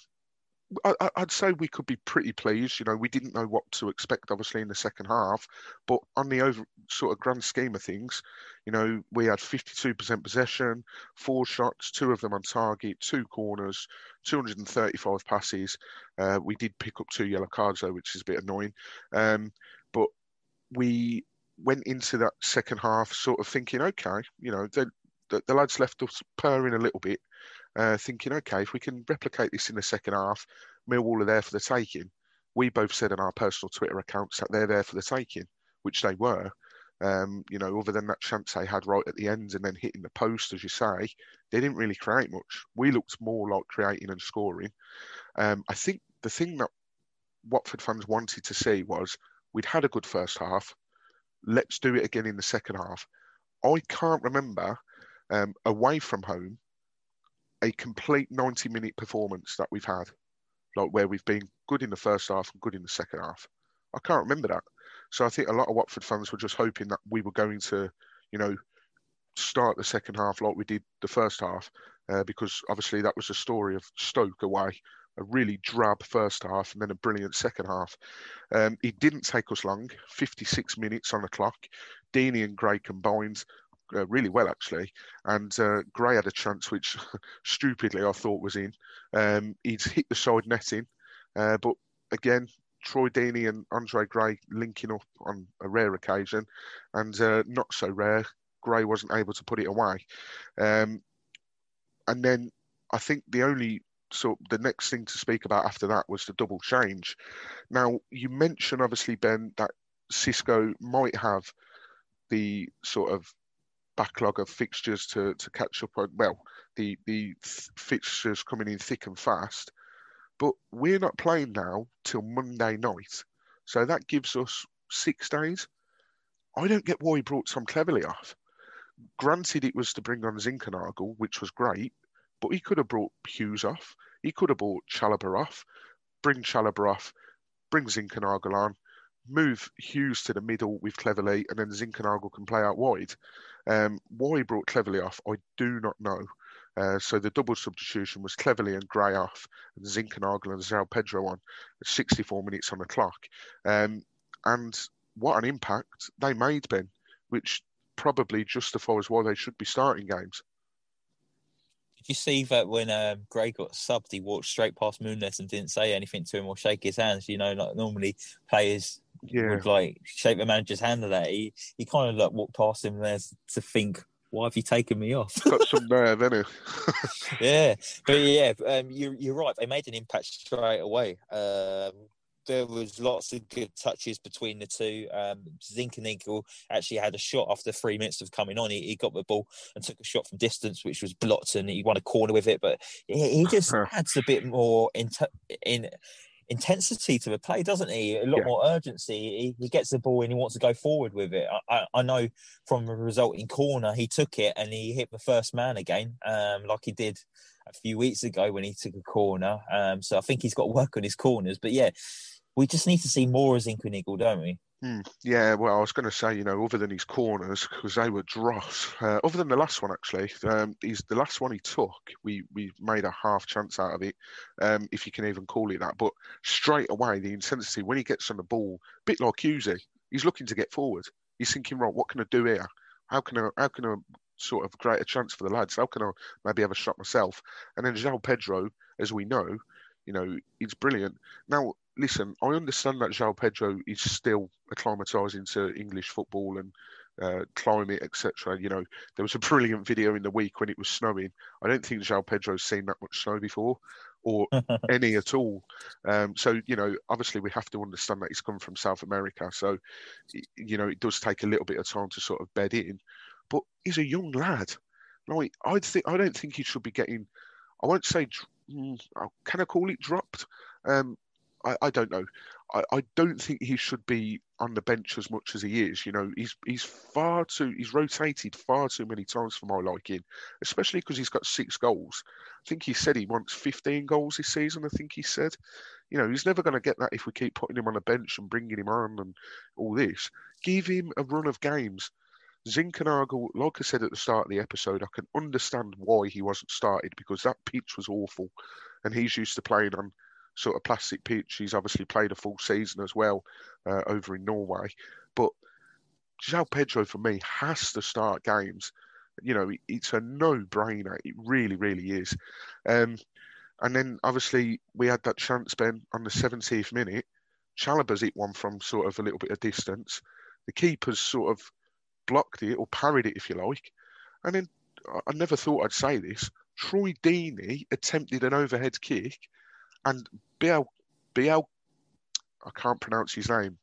I, would say we could be pretty pleased. You know, we didn't know what to expect, obviously, in the second half, but on the over sort of grand scheme of things, you know, we had 52% possession, four shots, two of them on target, two corners, 235 passes. Uh, we did pick up two yellow cards though, which is a bit annoying. Um, we went into that second half sort of thinking, okay, you know, the, the, the lads left us purring a little bit, uh, thinking, okay, if we can replicate this in the second half, Millwall are there for the taking. We both said on our personal Twitter accounts that they're there for the taking, which they were. Um, you know, other than that chance they had right at the end and then hitting the post, as you say, they didn't really create much. We looked more like creating and scoring. Um, I think the thing that Watford fans wanted to see was We'd had a good first half. Let's do it again in the second half. I can't remember um, away from home a complete 90 minute performance that we've had, like where we've been good in the first half and good in the second half. I can't remember that. So I think a lot of Watford fans were just hoping that we were going to, you know, start the second half like we did the first half, uh, because obviously that was the story of Stoke away a really drab first half and then a brilliant second half. Um, it didn't take us long, 56 minutes on the clock. Deeney and Gray combined uh, really well, actually. And uh, Gray had a chance, which stupidly I thought was in. Um, he'd hit the side netting, uh, but again, Troy Deeney and Andre Gray linking up on a rare occasion, and uh, not so rare. Gray wasn't able to put it away. Um, and then I think the only so the next thing to speak about after that was the double change. Now you mentioned obviously Ben that Xisco might have the sort of backlog of fixtures to, to catch up on. Well, the the fixtures coming in thick and fast, but we're not playing now till Monday night, so that gives us six days. I don't get why he brought Tom Cleverley off. Granted, it was to bring on Zinckernagel, which was great, but he could have brought Hughes off. He could have brought Chalobah off, bring Chalobah off, bring Zinckernagel on, move Hughes to the middle with Cleverley, and then Zinckernagel can play out wide. Um, why he brought Cleverley off, I do not know. Uh, so the double substitution was Cleverley and Gray off, and Zinckernagel and João Pedro on at 64 minutes on the clock. Um, and what an impact they made, Ben, which probably justifies why they should be starting games you see that when um, Gray got subbed, he walked straight past Muñoz and didn't say anything to him or shake his hands? You know, like normally players Yeah. would like shake the manager's hand at that. He he kind of like walked past him there to think, why have you taken me off? Got some nerve, innit? yeah, but yeah, um, you're you're right. They made an impact straight away. Um, there was lots of good touches between the two. Um, actually had a shot after three minutes of coming on. He, he got the ball and took a shot from distance, which was blocked, and he won a corner with it. But he, he just adds a bit more in, in intensity to the play, doesn't he? A lot Yeah. more urgency. He, he gets the ball and he wants to go forward with it. I, I, I know from the resulting corner, he took it and he hit the first man again, um, like he did a few weeks ago when he took a corner. Um, so I think he's got to work on his corners. But yeah, we just need to see more of Zinckernagel, don't we? Hmm. Yeah, well, I was going to say, you know, other than his corners, because they were dross. Uh, other than the last one, actually, um, he's the last one he took. We we made a half chance out of it, um, if you can even call it that. But straight away, the intensity when he gets on the ball, bit like Hughesy, he's looking to get forward. He's thinking, right, what can I do here? How can I how can I sort of create a chance for the lads? How can I maybe have a shot myself? And then João Pedro, as we know, you know, he's brilliant. Now, listen, I understand that João Pedro is still acclimatising to English football and uh, climate, etc. You know, there was a brilliant video in the week when it was snowing. I don't think João Pedro's seen that much snow before, or any at all. Um, so, you know, obviously we have to understand that he's come from South America. So, you know, it does take a little bit of time to sort of bed in. But he's a young lad. Like, I think I don't think he should be getting. I won't say. mm, uh, Can I call it dropped? Um, I, I don't know. I, I don't think he should be on the bench as much as he is. You know, he's he's far too he's rotated far too many times for my liking, especially because he's got six goals. I think he said he wants 15 goals this season. I think he said, you know, he's never going to get that if we keep putting him on a bench and bringing him on and all this. Give him a run of games. Zinckernagel, like I said at the start of the episode, I can understand why he wasn't started because that pitch was awful, and he's used to playing on sort of plastic pitch. He's obviously played a full season as well uh, over in Norway. But João Pedro, for me, has to start games. You know, it- it's a no-brainer. It really, really is. Um, and then obviously we had that chance, Ben, on the 70th minute. Chalobah's hit one from sort of a little bit of distance. The keeper's sort of blocked it or parried it, if you like. And then I never thought I'd say this. Troy Deeney attempted an overhead kick, and Biel, Biel, I can't pronounce his name,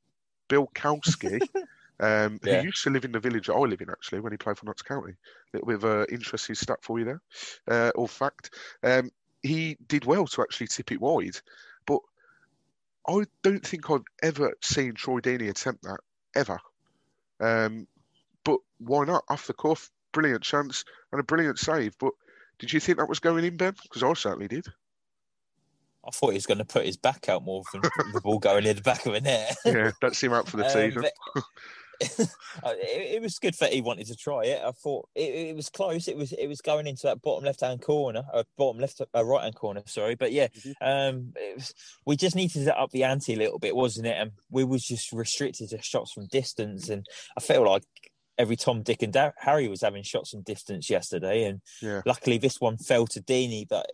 Bill Kowski, um, Yeah. who used to live in the village that I live in actually when he played for Notts County. A little bit of an interesting stat for you there, uh, or fact. Um, he did well to actually tip it wide, but I don't think I've ever seen Troy Deeney attempt that ever. Um, but why not? Off the cuff, brilliant chance and a brilliant save. But did you think that was going in, Ben? Because I certainly did. I thought he was going to put his back out more than the ball going in the back of the net. Yeah, that's him out for the Um, season. Uh, it, it was good that he wanted to try it. I thought it, it was close. It was it was going into that bottom left hand corner, uh, bottom left uh, right hand corner. Sorry, but yeah, Mhm. um, it was, we just needed to up the ante a little bit, wasn't it? And we was just restricted to shots from distance, and I feel like every Tom, Dick, and da- Harry was having shots from distance yesterday, and Yeah. luckily this one fell to Deeney, but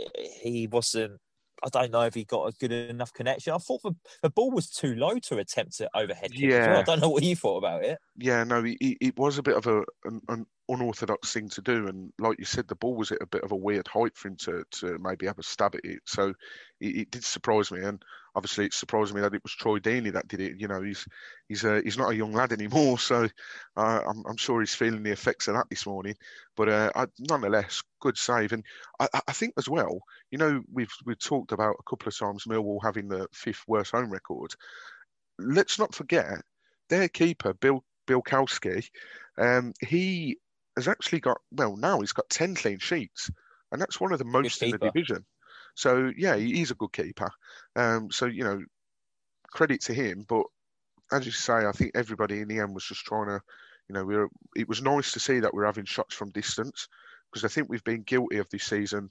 he wasn't. I don't know if he got a good enough connection. I thought the, the ball was too low to attempt to overhead kick. as well. Yeah. I don't know what you thought about it. Yeah, no, it, it it was a bit of a an, an unorthodox thing to do, and like you said, the ball was at a bit of a weird height for him to, to maybe have a stab at it. So it, it did surprise me, and obviously it surprised me that it was Troy Deeney that did it. You know, he's he's a, he's not a young lad anymore, so uh, I'm I'm sure he's feeling the effects of that this morning. But uh, I, nonetheless, good save, and I, I- I think as well, you know, we've we've talked about a couple of times Millwall having the fifth worst home record. Let's not forget their keeper Bill Bilkowski, um, he has actually got well now he's got ten clean sheets, and that's one of the most in the division. So yeah, he's a good keeper. Um, so you know, credit to him. But as you say, I think everybody in the end was just trying to, you know, we were. It was nice to see that we're having shots from distance because I think we've been guilty of this season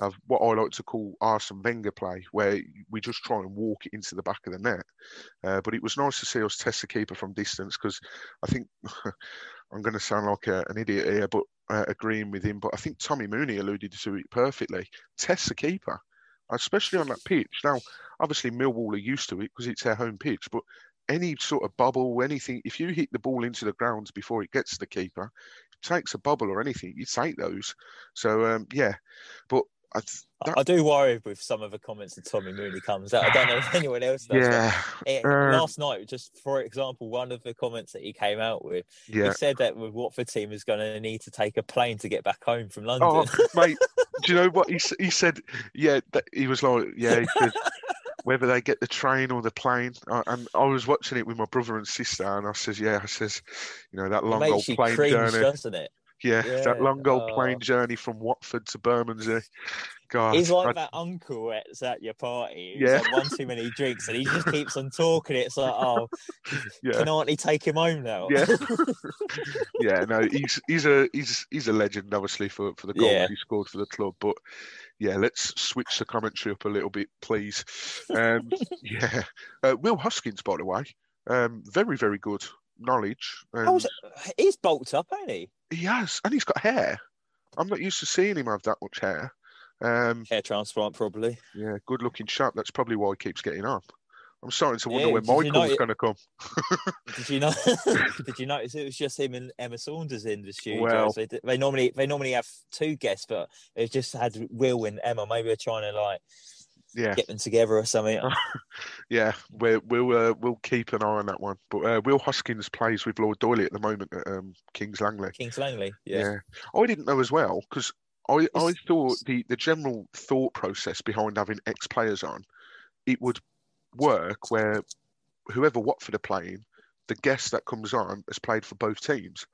of what I like to call Arsene Wenger play, where we just try and walk it into the back of the net. Uh, but it was nice to see us test the keeper from distance because I think I'm going to sound like a, an idiot here, but uh, agreeing with him, but I think Tommy Mooney alluded to it perfectly. Test the keeper, especially on that pitch. Now, obviously, Millwall are used to it because it's their home pitch, but any sort of bubble, anything, if you hit the ball into the grounds before it gets to the keeper, takes a bubble or anything, you take those. So um, yeah, but I, that... I, do worry with some of the comments that Tommy Mooney comes out. I don't know if anyone else does. Yeah. It, uh, last night, just for example, one of the comments that he came out with, yeah. he said that the Watford team is going to need to take a plane to get back home from London. Oh, mate, do you know what he he said? Yeah, that, he was like, yeah, whether they get the train or the plane. I, and I was watching it with my brother and sister, and I says, yeah, I says, you know, that long old plane cringe, journey, doesn't it? Yeah, yeah, that long old plane journey from Watford to Bermondsey. God, he's like I... that uncle that's at your party. He's yeah, one too many drinks, and he just keeps on talking. It's like, oh, yeah. can Auntie take him home now? Yeah, yeah. No, he's he's a he's he's a legend, obviously for for the goals yeah. he scored for the club. But yeah, let's switch the commentary up a little bit, please. Um, yeah, uh, Will Hoskins, by the way, um, very very good knowledge. And... Oh, he's bulked up, ain't he? He has, and he's got hair. I'm not used to seeing him have that much hair. Um, hair transplant, probably. Yeah, good looking chap. That's probably why he keeps getting up. I'm starting to wonder yeah, when Michael's going to come. did you know? did you notice it was just him and Emma Saunders in the studio? Well, they, they, normally they normally have two guests, but they just had Will and Emma. Maybe they're trying to like yeah. get them together or something. yeah, we will uh, we'll keep an eye on that one. But uh, Will Hoskins plays with Lloyd Doyley at the moment at um, Kings Langley. Kings Langley, yeah. yeah. I didn't know as well because I, I thought the, the general thought process behind having ex players on, it would work where whoever Watford are playing, the guest that comes on has played for both teams.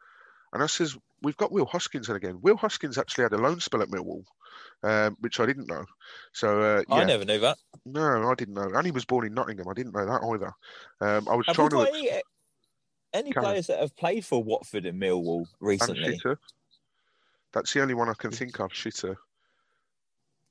And I says, we've got Will Hoskins in again. Will Hoskins actually had a loan spell at Millwall, um, which I didn't know. So uh, yeah. I never knew that. No, I didn't know. And he was born in Nottingham. I didn't know that either. Um, I was have trying to. Any, any players that have played for Watford and Millwall recently? That's the only one I can think of. Shittu.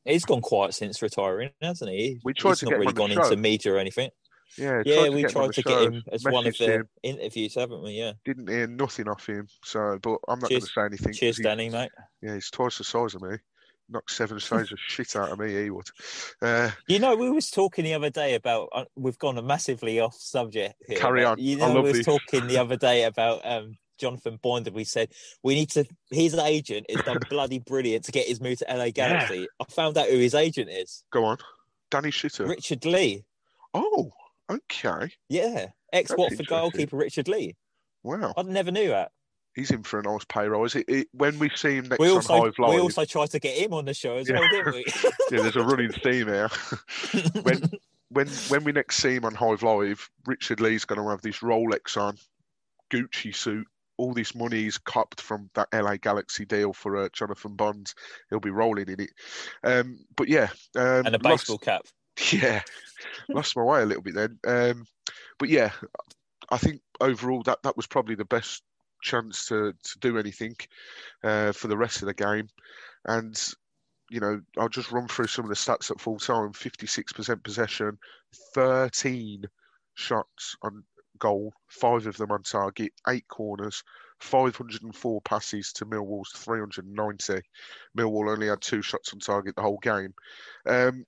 He's gone quiet since retiring, hasn't he? We tried He's to not get really gone into media or anything. Yeah, yeah, we tried to get him as one of the interviews, haven't we? Yeah. Didn't hear nothing off him, so but I'm not going to say anything. Cheers, Danny, mate. Yeah, he's twice the size of me. Knocked seven sides of shit out of me. He would. Uh, you know, we was talking the other day about. Uh, we've gone massively off subject here. Carry on. You know, we was talking the other day about um, Jonathan Boynder, we said we need to. His agent is done bloody brilliant to get his move to LA Galaxy. Yeah. I found out who his agent is. Go on, Danny Shittu. Richard Lee. Oh, okay. Yeah, ex Watford goalkeeper Richard Lee. Wow, I never knew that. He's in for a nice pay rise. It, it, when we see him next we also, on Hive Live, we also tried to get him on the show as yeah. well, didn't we? yeah, there's a running theme here. when when when we next see him on Hive Live, Richard Lee's going to have this Rolex on, Gucci suit, all this money he's copped from that LA Galaxy deal for uh, Jonathan Bonds. He'll be rolling in it. Um, but yeah, um, and a baseball lost, cap. Yeah, lost my way a little bit then. Um, but yeah, I think overall that that was probably the best chance to to do anything uh, for the rest of the game, and. You know, I'll just run through some of the stats at full time. Fifty-six percent possession, thirteen shots on goal, five of them on target, eight corners, 504 passes to Millwall's 390. Millwall only had two shots on target the whole game. Um,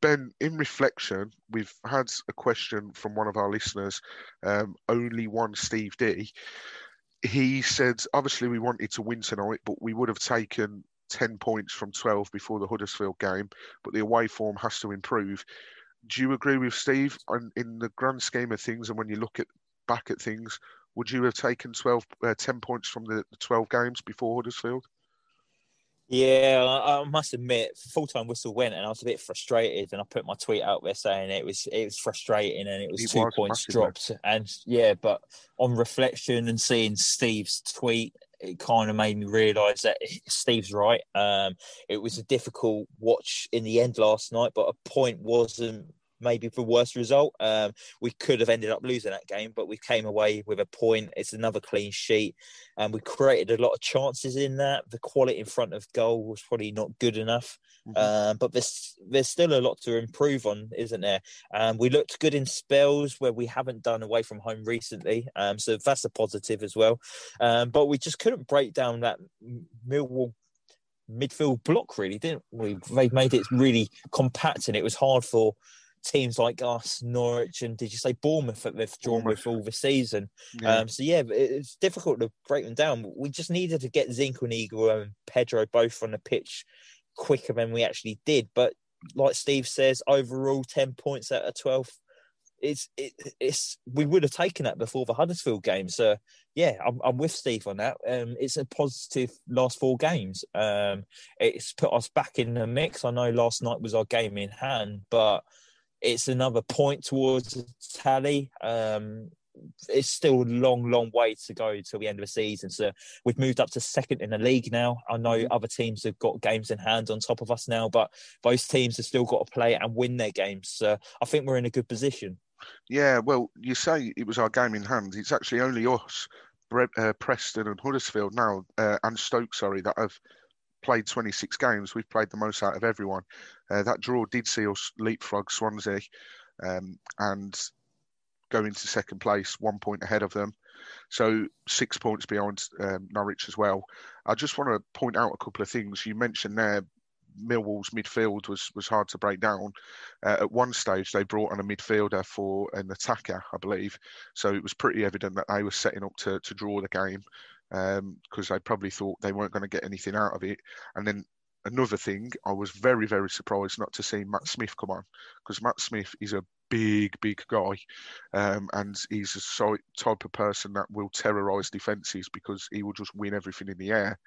ben, in reflection, we've had a question from one of our listeners, um, only one Steve D. He said, obviously, we wanted to win tonight, but we would have taken 10 points from 12 before the Huddersfield game, but the away form has to improve do you agree with Steve? And in the grand scheme of things, and when you look at back at things, would you have taken 12, uh, 10 points from the, the 12 games before Huddersfield? Yeah, I, must admit, full time whistle went, and I was a bit frustrated. And I put my tweet out there saying it was it was frustrating, and it was it two was points dropped. And yeah, but on reflection and seeing Steve's tweet, it kind of made me realise that Steve's right. Um, it was a difficult watch in the end last night, but a point wasn't maybe the worst result. Um, we could have ended up losing that game, but we came away with a point. It's another clean sheet, and we created a lot of chances in that. The quality in front of goal was probably not good enough, mm-hmm. um, but there's there's still a lot to improve on, isn't there? Um, we looked good in spells where we haven't done away from home recently, um, so that's a positive as well. Um, but we just couldn't break down that Millwall midfield block really didn't we they made it really compact and it was hard for teams like us, Norwich, and did you say Bournemouth that they've drawn Bournemouth. with all the season? Yeah. Um, so yeah, it's difficult to break them down. We just needed to get Zinchenko and Pedro both on the pitch quicker than we actually did. But like Steve says, overall, ten points out of twelve. It's it, it's we would have taken that before the Huddersfield game. So yeah, I'm, I'm with Steve on that. Um, it's a positive last four games. Um, it's put us back in the mix. I know last night was our game in hand, but it's another point towards the tally. Um, it's still a long, long way to go till the end of the season. So we've moved up to second in the league now. I know mm-hmm. other teams have got games in hand on top of us now, but both teams have still got to play and win their games. So I think we're in a good position. Yeah, well, you say it was our game in hand. It's actually only us, uh, Preston and Huddersfield now, uh, and Stoke, sorry, that have played 26 games. We've played the most out of everyone. Uh, that draw did see us leapfrog Swansea um, and go into second place, one point ahead of them. So six points behind um, Norwich as well. I just want to point out a couple of things. You mentioned there Millwall's midfield was was hard to break down. Uh, at one stage, they brought on a midfielder for an attacker, I believe. So it was pretty evident that they were setting up to to draw the game because um, they probably thought they weren't going to get anything out of it. And then another thing, I was very, very surprised not to see Matt Smith come on because Matt Smith is a big, big guy, um, and he's a type of person that will terrorise defences because he will just win everything in the air.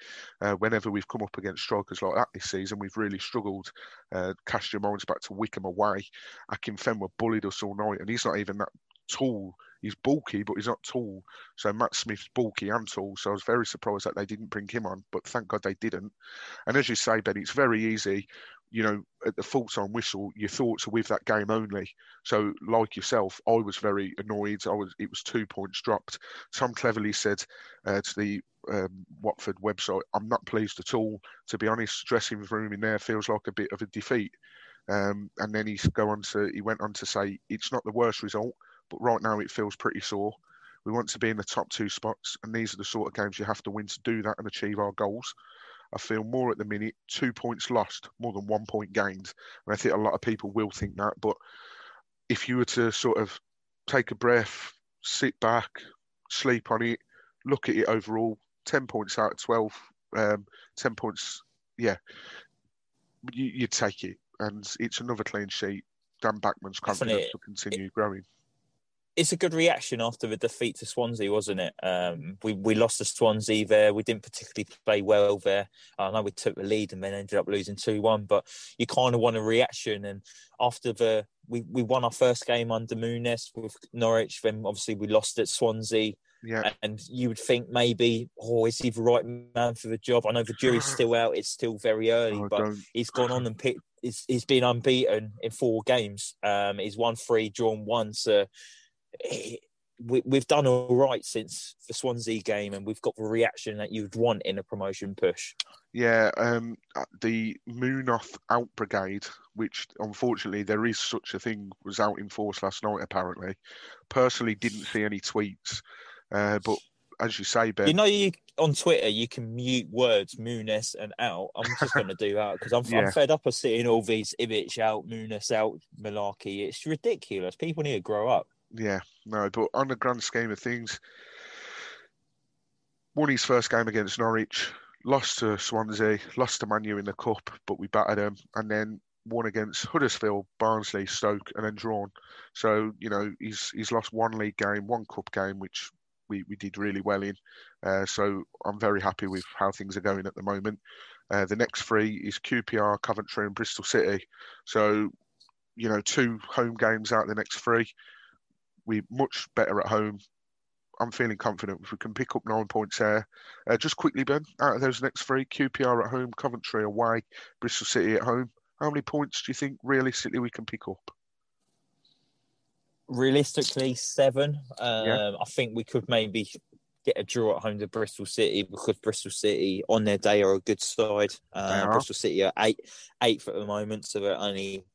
Uh, whenever we've come up against strikers like that this season, we've really struggled. Uh, cast your minds back to Wycombe away. Akinfenwa bullied us all night, and he's not even that tall he's bulky, but he's not tall. So Matt Smith's bulky and tall. So I was very surprised that they didn't bring him on, but thank God they didn't. And as you say, Ben, it's very easy. You know, at the full time whistle, your thoughts are with that game only. So, like yourself, I was very annoyed. I was. It was two points dropped. Tom Cleverley said uh, to the um, Watford website, "I'm not pleased at all. To be honest, dressing room in there feels like a bit of a defeat." Um, and then he go on to he went on to say it's not the worst result, but right now it feels pretty sore. We want to be in the top two spots, and these are the sort of games you have to win to do that and achieve our goals. I feel more at the minute two points lost more than one point gained, and I think a lot of people will think that. But if you were to sort of take a breath, sit back, sleep on it, look at it overall, ten points out of twelve, um, ten points, yeah, you, would take it, and it's another clean sheet. Dan Bachmann's confidence will continue growing it's a good reaction after the defeat to Swansea, wasn't it? Um, we we lost to Swansea there. We didn't particularly play well there. I know we took the lead and then ended up losing two one, but you kind of want a reaction. And after the we, we won our first game under Muñoz with Norwich, then obviously we lost at Swansea. Yeah. And you would think maybe, oh, is he the right man for the job? I know the jury's still out; it's still very early, oh, but don't. he's gone on and picked. He's, he's been unbeaten in four games. Um, he's won three, drawn one. So we, have done all right since the Swansea game, and we've got the reaction that you'd want in a promotion push. Yeah, um, uh, the Muñoz Out Brigade, which unfortunately there is such a thing, was out in force last night. Apparently, personally didn't see any tweets, uh, but as you say, Ben, you know, you on Twitter you can mute words Muñoz and out. I'm just going to do that because I'm, yeah. I'm, fed up of seeing all these Ivic out, Muñoz out, malarkey. It's ridiculous. People need to grow up yeah, no, but on the grand scheme of things, won his first game against Norwich, lost to Swansea, lost to Manu in the cup, but we battered them, and then won against Huddersfield, Barnsley, Stoke, and then drawn. So you know he's he's lost one league game, one cup game, which we, we did really well in. Uh, so I'm very happy with how things are going at the moment. Uh, the next three is QPR, Coventry, and Bristol City. So you know two home games out of the next three we're much better at home. I'm feeling confident if we can pick up nine points there. Uh, just quickly, Ben, out of those next three, QPR at home, Coventry away, Bristol City at home. How many points do you think realistically we can pick up? realistically, seven. Um, Yeah. I think we could maybe get a draw at home to Bristol City because Bristol City on their day are a good side. Uh. Bristol City are eight, eighth at the moment, so they're only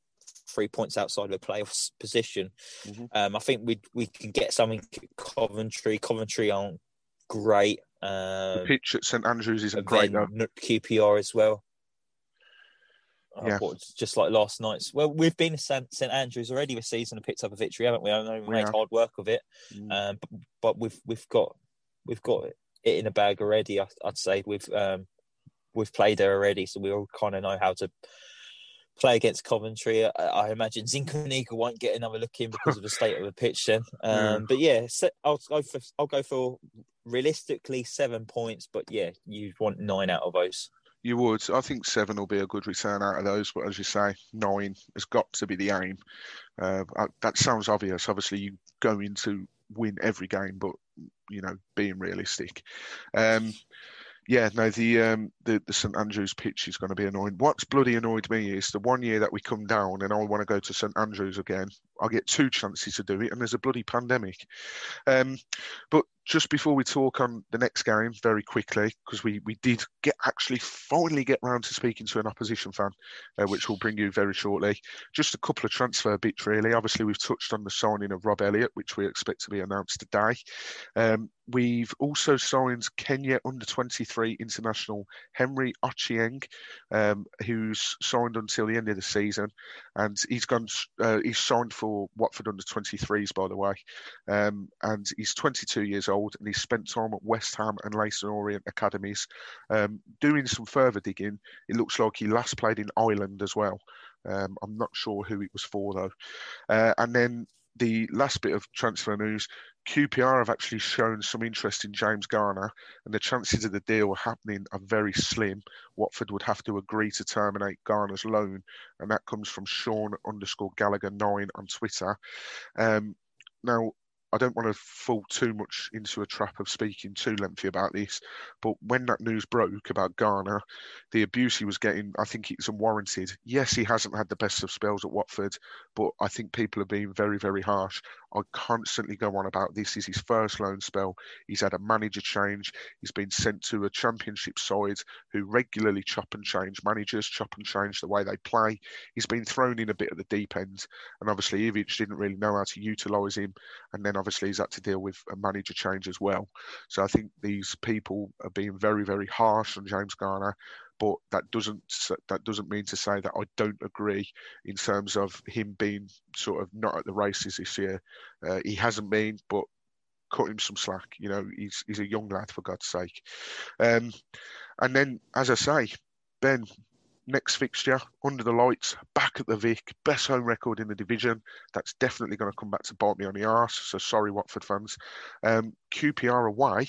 three points outside of the playoffs position. Mhm. Um, I think we we can get something at Coventry. Coventry aren't great. The Um, pitch at St Andrews isn't great though. QPR as well. Yeah. just like last night's. Well, we've been to St, Andrews already this season and picked up a victory, haven't we? I know we We made hard work of it, Mm. um, but, but we've we've got we've got it in a bag already. I, I'd say we've um, we've played there already, so we all kind of know how to play against Coventry. I, I imagine Zinchenko won't get another look in because of the state of the pitch. Then, um, Yeah. but yeah, se- I'll go for I'll go for realistically seven points, but yeah, you'd want nine out of those. You would. I think seven will be a good return out of those, but as you say, nine has got to be the aim. Uh, that sounds obvious. Obviously, you go in to win every game, but you know, being realistic. Um, yeah, no, the um, the the St Andrews pitch is going to be annoying. What's bloody annoyed me is the one year that we come down and I want to go to St Andrews again. I get two chances to do it, and there's a bloody pandemic. Um, but just before we talk on the next game, very quickly, because we, we did get actually finally get round to speaking to an opposition fan, uh, which we'll bring you very shortly. Just a couple of transfer bits, really. Obviously, we've touched on the signing of Rob Elliott, which we expect to be announced today. Um, we've also signed Kenya under 23 international Henry Ochieng, um, who's signed until the end of the season, and he's gone. Uh, he's signed for Watford under 23s, by the way, um, and he's 22 years old, and he's spent time at West Ham and Leyton Orient academies. Um, doing some further digging, it looks like he last played in Ireland as well. Um, I'm not sure who it was for though. Uh, and then the last bit of transfer news. QPR have actually shown some interest in James Garner, and the chances of the deal happening are very slim. Watford would have to agree to terminate Garner's loan, and that comes from Sean underscore Gallagher nine on Twitter. Um, now, I don't want to fall too much into a trap of speaking too lengthy about this, but when that news broke about Garner, the abuse he was getting, I think it's unwarranted. Yes, he hasn't had the best of spells at Watford, but I think people are being very, very harsh. I constantly go on about this is his first loan spell. He's had a manager change. He's been sent to a championship side who regularly chop and change managers, chop and change the way they play. He's been thrown in a bit at the deep end, and obviously Ivic didn't really know how to utilise him. And then obviously he's had to deal with a manager change as well. So I think these people are being very, very harsh on James Garner. But that doesn't that doesn't mean to say that I don't agree in terms of him being sort of not at the races this year. Uh, he hasn't been, but cut him some slack. You know, he's he's a young lad for God's sake. Um, and then, as I say, Ben, next fixture under the lights, back at the Vic, best home record in the division. That's definitely going to come back to bite me on the arse. So sorry, Watford fans. Um, QPR away.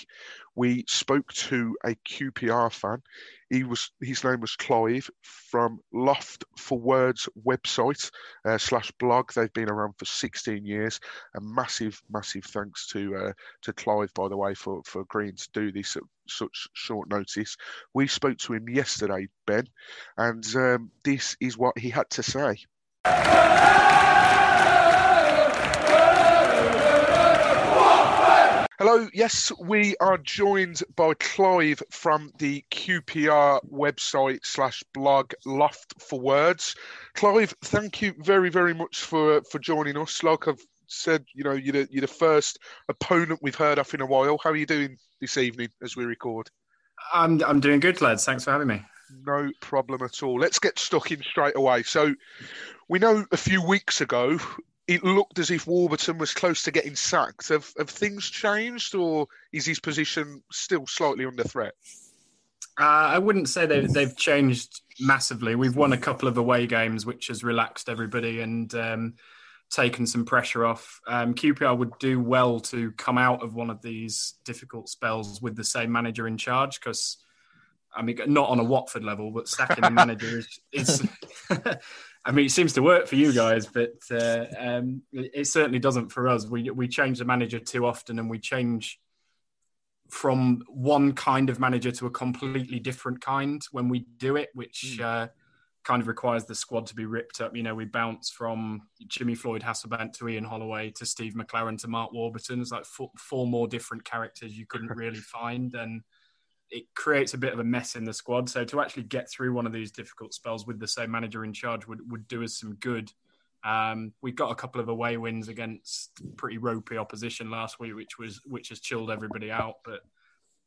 We spoke to a QPR fan. He was his name was Clive from Loft for Words website uh, slash blog. They've been around for 16 years. A massive, massive thanks to uh, to Clive, by the way, for for agreeing to do this at such short notice. We spoke to him yesterday, Ben, and um, this is what he had to say. Hello, yes, we are joined by Clive from the QPR website slash blog Loft for Words. Clive, thank you very, very much for for joining us. Like I've said, you know, you're the, you're the first opponent we've heard of in a while. How are you doing this evening as we record? I'm I'm doing good, lads. Thanks for having me. No problem at all. Let's get stuck in straight away. So, we know a few weeks ago it looked as if Warburton was close to getting sacked. Have have things changed, or is his position still slightly under threat? Uh, I wouldn't say they've, they've changed massively. We've won a couple of away games, which has relaxed everybody and um, taken some pressure off. Um, QPR would do well to come out of one of these difficult spells with the same manager in charge because. I mean, not on a Watford level, but sacking the manager is. is I mean, it seems to work for you guys, but uh, um, it, certainly doesn't for us. We we change the manager too often, and we change from one kind of manager to a completely different kind when we do it, which uh, kind of requires the squad to be ripped up. You know, we bounce from Jimmy Floyd Hasselbaink to Ian Holloway to Steve McClaren to Mark Warburton. It's like four, four more different characters you couldn't really find. And it creates a bit of a mess in the squad. So to actually get through one of these difficult spells with the same manager in charge would, would do us some good. Um, we got a couple of away wins against pretty ropey opposition last week, which was which has chilled everybody out. But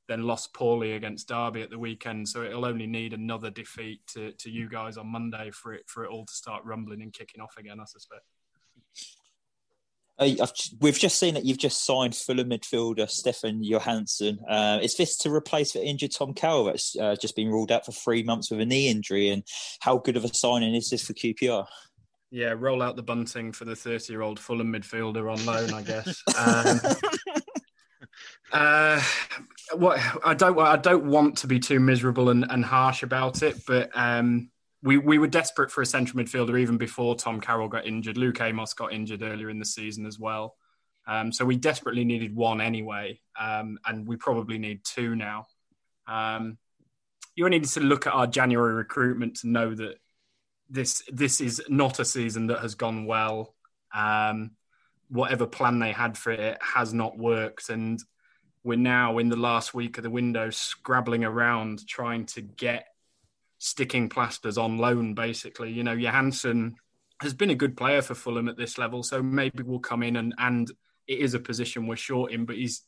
then lost poorly against Derby at the weekend. So it'll only need another defeat to, to you guys on Monday for it for it all to start rumbling and kicking off again. I suspect. Uh, we've just seen that you've just signed Fulham midfielder Stefan Johansen. Uh, is this to replace the injured Tom Carroll that's uh, just been ruled out for three months with a knee injury? And how good of a signing is this for QPR? Yeah, roll out the bunting for the 30 year old Fulham midfielder on loan, I guess. Um, uh, what I don't I don't want to be too miserable and, and harsh about it, but um, we we were desperate for a central midfielder even before Tom Carroll got injured. Luke Amos got injured earlier in the season as well, um, so we desperately needed one anyway, um, and we probably need two now. Um, you only need to look at our January recruitment to know that this this is not a season that has gone well. Um, whatever plan they had for it has not worked, and we're now in the last week of the window scrabbling around trying to get sticking plasters on loan basically. You know Johansen has been a good player for fulham at this level so maybe we'll come in and and it is a position we're short in but he's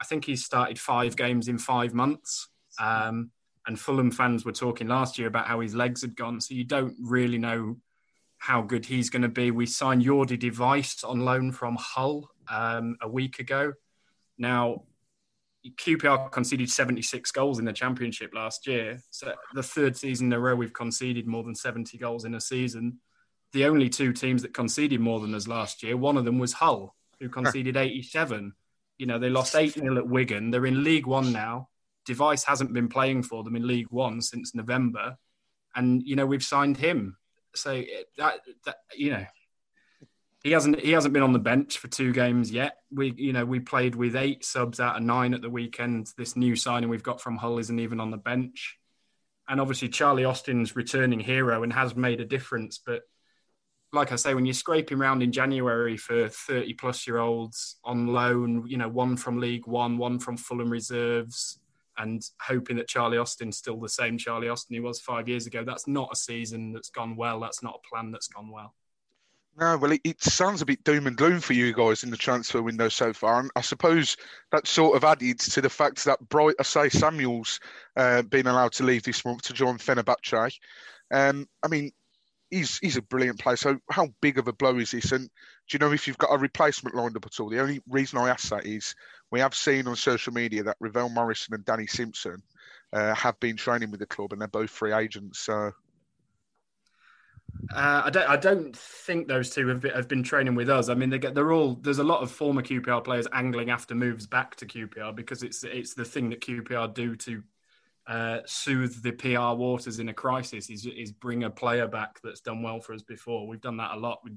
i think he's started five games in five months. Um, and fulham fans were talking last year about how his legs had gone so you don't really know how good he's going to be. We signed Jordy de Wijs on loan from hull um, a week ago. Now QPR conceded 76 goals in the championship last year. So the third season in a row we've conceded more than 70 goals in a season. The only two teams that conceded more than us last year, one of them was Hull, who conceded 87. You know, they lost 8 0 at Wigan. They're in League One now. De Wijs hasn't been playing for them in League One since November. And, you know, we've signed him. So that, that you know, he hasn't he hasn't been on the bench for two games yet. We you know we played with eight subs out of nine at the weekend. This new signing we've got from Hull isn't even on the bench, and obviously Charlie Austin's returning hero and has made a difference. But like I say, when you're scraping around in January for 30 plus year olds on loan, you know one from League One, one from Fulham reserves, and hoping that Charlie Austin's still the same Charlie Austin he was five years ago, that's not a season that's gone well. That's not a plan that's gone well. No, well, it, it, sounds a bit doom and gloom for you guys in the transfer window so far. And I suppose that sort of added to the fact that Bright Osayi-Samuel's uh, been allowed to leave this month to join Fenerbahce. Um, I mean, he's he's a brilliant player. So how big of a blow is this? And do you know if you've got a replacement lined up at all? The only reason I ask that is we have seen on social media that Ravel Morrison and Danny Simpson uh, have been training with the club, and they're both free agents. So uh, I don't. I don't think those two have been, have been training with us. I mean, they get. They're all. There's a lot of former QPR players angling after moves back to QPR because it's it's the thing that QPR do to uh, soothe the PR waters in a crisis. Is is bring a player back that's done well for us before. We've done that a lot with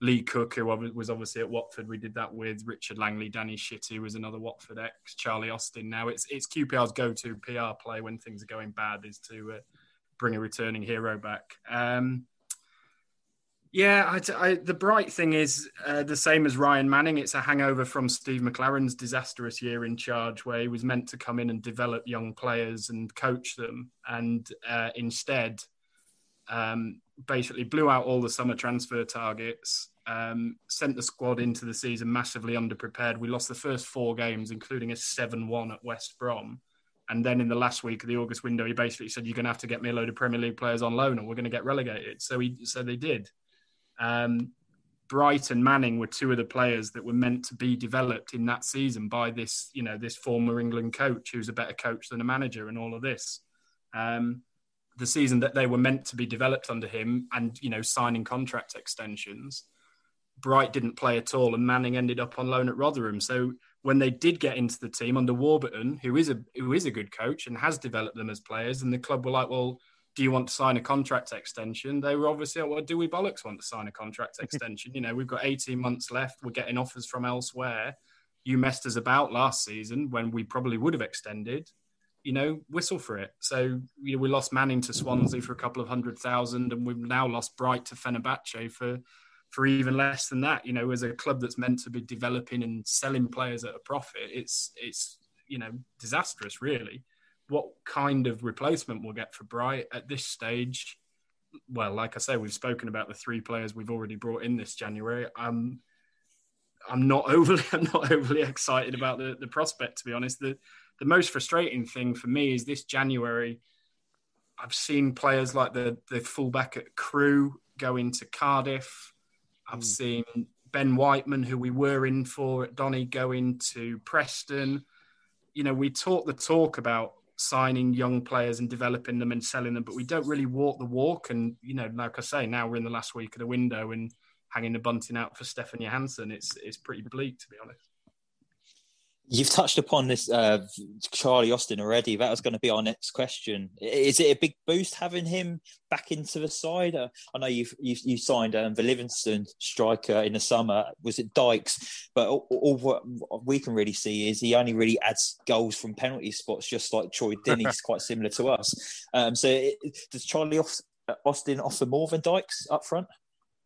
Lee Cook, who was obviously at Watford. We did that with Richard Langley, Danny Shittu, was another Watford ex, Charlie Austin. Now it's it's QPR's go-to PR play when things are going bad is to uh, bring a returning hero back. Um, yeah, I, I, the bright thing is uh, the same as Ryan Manning. It's a hangover from Steve McClaren's disastrous year in charge, where he was meant to come in and develop young players and coach them, and uh, instead, um, basically blew out all the summer transfer targets. Um, sent the squad into the season massively underprepared. We lost the first four games, including a seven-one at West Brom. And then in the last week of the August window, he basically said, "You're going to have to get me a load of Premier League players on loan, or we're going to get relegated." So he, so they did. Um, Bright and Manning were two of the players that were meant to be developed in that season by this, you know, this former England coach who's a better coach than a manager and all of this. Um, the season that they were meant to be developed under him and, you know, signing contract extensions, Bright didn't play at all and Manning ended up on loan at Rotherham. So when they did get into the team under Warburton, who is a who is a good coach and has developed them as players, and the club were like, well, do you want to sign a contract extension? They were obviously, well, do we bollocks want to sign a contract extension? you know, we've got 18 months left. We're getting offers from elsewhere. You messed us about last season when we probably would have extended. you know, whistle for it. So you know, we lost Manning to Swansea for a couple of hundred thousand, and we've now lost Bright to Fenerbahce for for even less than that. You know, as a club that's meant to be developing and selling players at a profit, it's it's you know disastrous, really. What kind of replacement we'll get for Bright at this stage? Well, like I say, we've spoken about the three players we've already brought in this January. Um, I'm not overly I'm not overly excited about the, the prospect to be honest. The the most frustrating thing for me is this January. I've seen players like the the fullback at Crewe go into Cardiff. I've mm. seen Ben Whiteman, who we were in for at Donny, go into Preston. You know, we talk the talk about signing young players and developing them and selling them, but we don't really walk the walk. And you know, like I say, now we're in the last week of the window and hanging the bunting out for Stefan Johansen. It's it's pretty bleak to be honest. You've touched upon this, uh, Charlie Austin already. That was going to be our next question. Is it a big boost having him back into the side? Uh, I know you've, you, you signed um, the Livingston striker in the summer. Was it Dykes? But all, all, what we can really see is he only really adds goals from penalty spots, just like Troy Deeney's quite similar to us. Um, so it, does Charlie Austin offer more than Dykes up front?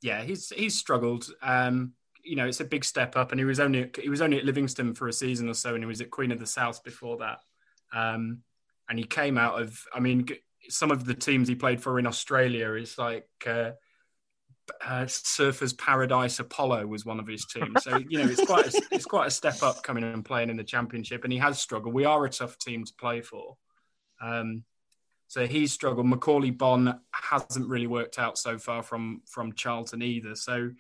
Yeah, he's he's struggled. Um, you know, it's a big step up. And he was only he was only at Livingston for a season or so, and he was at Queen of the South before that. Um, and he came out of, I mean, some of the teams he played for in Australia is like uh, uh, Surfers Paradise Apollo was one of his teams. So you know, it's quite a, it's quite a step up coming and playing in the Championship, and he has struggled. We are a tough team to play for. Um, so he's struggled. Macauley Bonne hasn't really worked out so far from from Charlton either. So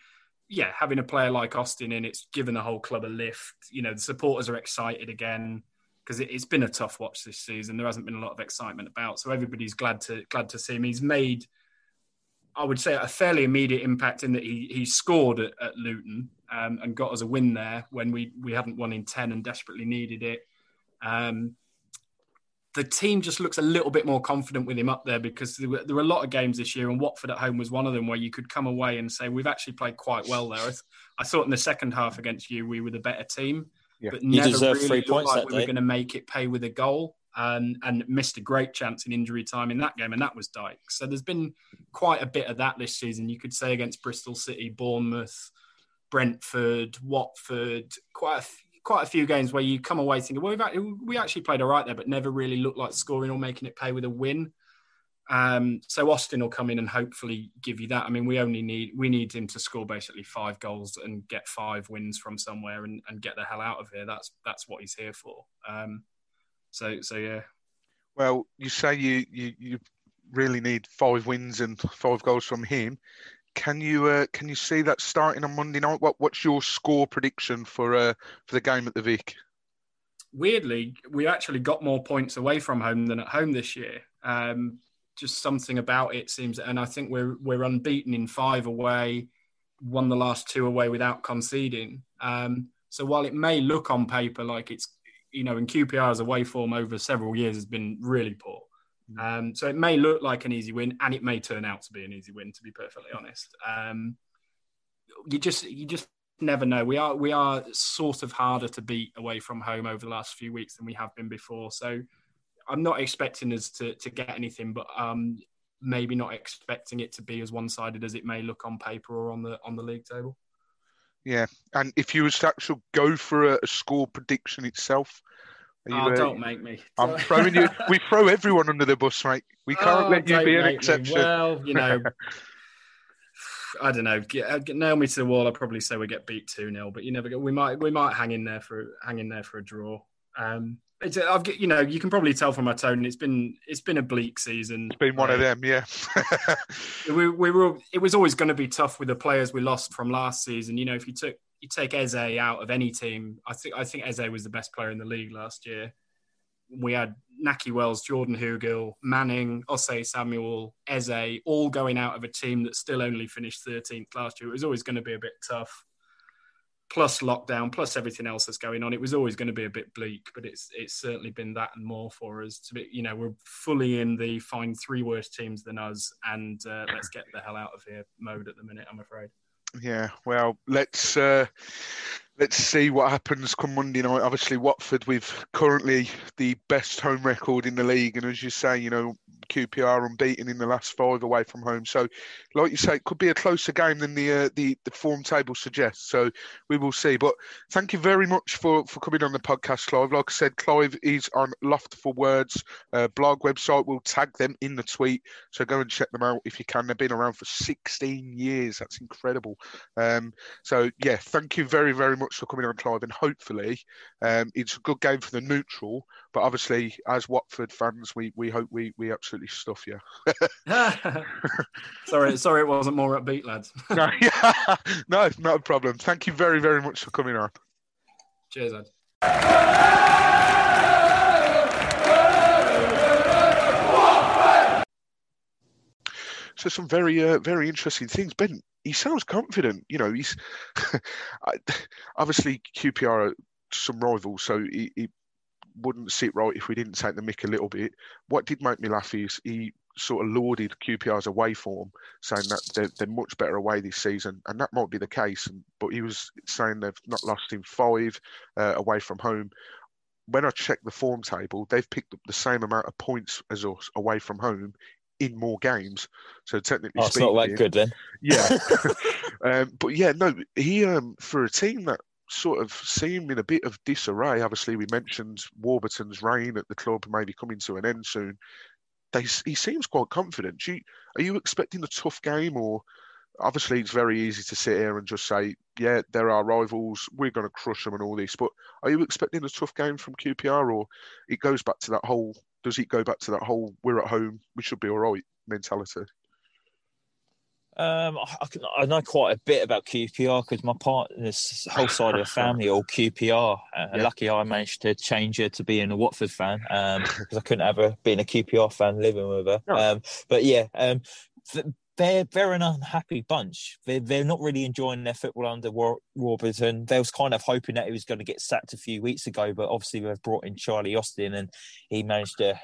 yeah, having a player like Austin in, it's given the whole club a lift. You know, the supporters are excited again because it, has been a tough watch this season. There hasn't been a lot of excitement about, so everybody's glad to glad to see him. He's made, I would say, a fairly immediate impact in that he he scored at, at Luton um, and got us a win there when we we hadn't won in ten and desperately needed it. Um, the team just looks a little bit more confident with him up there because there were, there were, a lot of games this year, and Watford at home was one of them where you could come away and say we've actually played quite well there. I, I thought in the second half against you we were the better team, yeah. but never really looked like we were going to make it pay with a goal, and and missed a great chance in injury time in that game, and that was Dykes. So there's been quite a bit of that this season. You could say against Bristol City, Bournemouth. Brentford, Watford, quite a quite a few games where you come away thinking, well, actually, we actually played all right there, but never really looked like scoring or making it pay with a win. Um, so Austin will come in and hopefully give you that. I mean, we only need we need him to score basically five goals and get five wins from somewhere and, and get the hell out of here. That's that's what he's here for. Um, so so yeah. Well, you say you, you you really need five wins and five goals from him. Can you uh, can you see that starting on Monday night? What what's your score prediction for uh, for the game at the Vic? Weirdly, we actually got more points away from home than at home this year. Um, just something about it seems, and I think we're we're unbeaten in five away, won the last two away without conceding. Um, so while it may look on paper like it's you know, in QPR's away form over several years has been really poor. Um, so it may look like an easy win, and it may turn out to be an easy win. To be perfectly honest, um, you just you just never know. We are we are sort of harder to beat away from home over the last few weeks than we have been before. So I'm not expecting us to to get anything, but um, maybe not expecting it to be as one sided as it may look on paper or on the on the league table. Yeah, and if you was to actually go for a, a score prediction itself, oh, uh, don't make me. I'm throwing you. We throw everyone under the bus, mate. We can't oh, let you be an exception. Me. Well, you know, I don't know. Get, uh, get, nail me to the wall. I'd probably say we get beat two 0 but you never get. We might. We might hang in there for hang in there for a draw. Um, it's, I've you know you can probably tell from my tone. It's been it's been a bleak season. It's been one of them, yeah. we, we were. It was always going to be tough with the players we lost from last season. You know, if you took you take Eze out of any team, I think I think Eze was the best player in the league last year. We had Nahki Wells, Jordan Hugill, Manning, Osayi-Samuel, Eze, all going out of a team that still only finished 13th last year. It was always going to be a bit tough. Plus lockdown, plus everything else that's going on, it was always going to be a bit bleak. But it's it's certainly been that and more for us. To be, you know, we're fully in the find three worse teams than us, and uh, let's get the hell out of here mode at the minute. I'm afraid. Yeah, well, let's uh, let's see what happens come Monday night. Obviously, Watford with currently the best home record in the league, and as you say, you know QPR unbeaten in the last five away from home. So, like you say, it could be a closer game than the uh, the, the form table suggests. So we will see. But thank you very much for, for coming on the podcast, Clive. Like I said, Clive is on Loft for Words uh, blog website. We'll tag them in the tweet. So go and check them out if you can. They've been around for 16 years. That's incredible. Um, so yeah, thank you very very much for coming on, Clive. And hopefully, um, it's a good game for the neutral. But obviously, as Watford fans, we, we hope we, we absolutely stuff you. sorry, sorry, it wasn't more upbeat, lads. no, no, not a problem. Thank you very, very much for coming on. Cheers, Ed. So some very, uh, very interesting things. Ben, he sounds confident. You know, he's obviously QPR are some rivals, so he, he wouldn't sit right if we didn't take the mick a little bit. What did make me laugh is he sort of lauded QPR's away form, saying that they're, they're, much better away this season, and that might be the case. But he was saying they've not lost in five uh, away from home. When I checked the form table, they've picked up the same amount of points as us away from home in more games. So technically, oh, it's not that good then. Yeah, um, but yeah, no, he um, for a team that sort of seemed in a bit of disarray. Obviously, we mentioned Warburton's reign at the club maybe coming to an end soon. They, he seems quite confident. You, are you expecting a tough game, or obviously it's very easy to sit here and just say, yeah, there are rivals, we're going to crush them and all this. But are you expecting a tough game from QPR, or it goes back to that whole? Does it go back to that whole "we're at home, we should be all right" mentality? Um, I, I, know quite a bit about QPR because my partner's whole side of the family all QPR. Uh, yeah. Lucky I managed to change her to being a Watford fan because um, I couldn't have her being a QPR fan living with her. No. Um, but yeah, um, they're they're an unhappy bunch. They're they're not really enjoying their football under Warburton. They was kind of hoping that he was going to get sacked a few weeks ago, but obviously they've brought in Charlie Austin and he managed to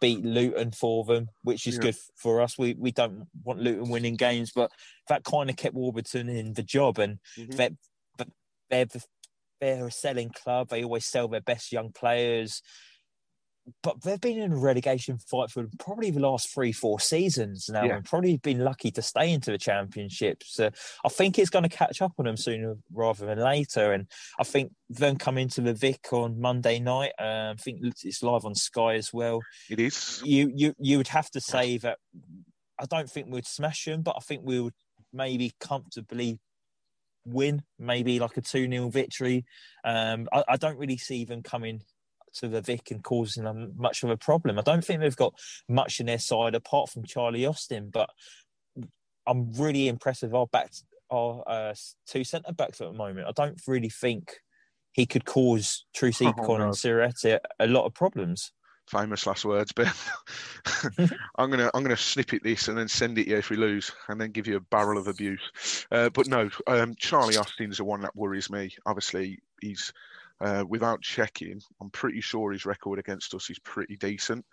beat Luton for them, which is yeah. good for us. We we don't want Luton winning games, but that kind of kept Warburton in the job, and mm-hmm. they're, they're they're a selling club. They always sell their best young players but they've been in a relegation fight for probably the last three, four seasons now, yeah. and probably been lucky to stay into the championship. So I think it's going to catch up on them sooner rather than later. And I think them coming to the Vic on Monday night. Um, I think it's live on Sky as well. It is. You you you would have to say that I don't think we'd smash them, but I think we would maybe comfortably win, maybe like a 2 0 victory. Um, I, I, don't really see them coming to the Vic and causing them much of a problem. I don't think they've got much in their side apart from Charlie Austin, but I'm really impressed with our back, our uh, two centre backs at the moment. I don't really think he could cause Troost-Ekong oh, no. and Sirette a lot of problems. Famous last words, Ben. I'm gonna I'm gonna snippet this and then send it you if we lose, and then give you a barrel of abuse. Uh, but no, um, Charlie Austin's the one that worries me. Obviously, he's uh, without checking, I'm pretty sure his record against us is pretty decent.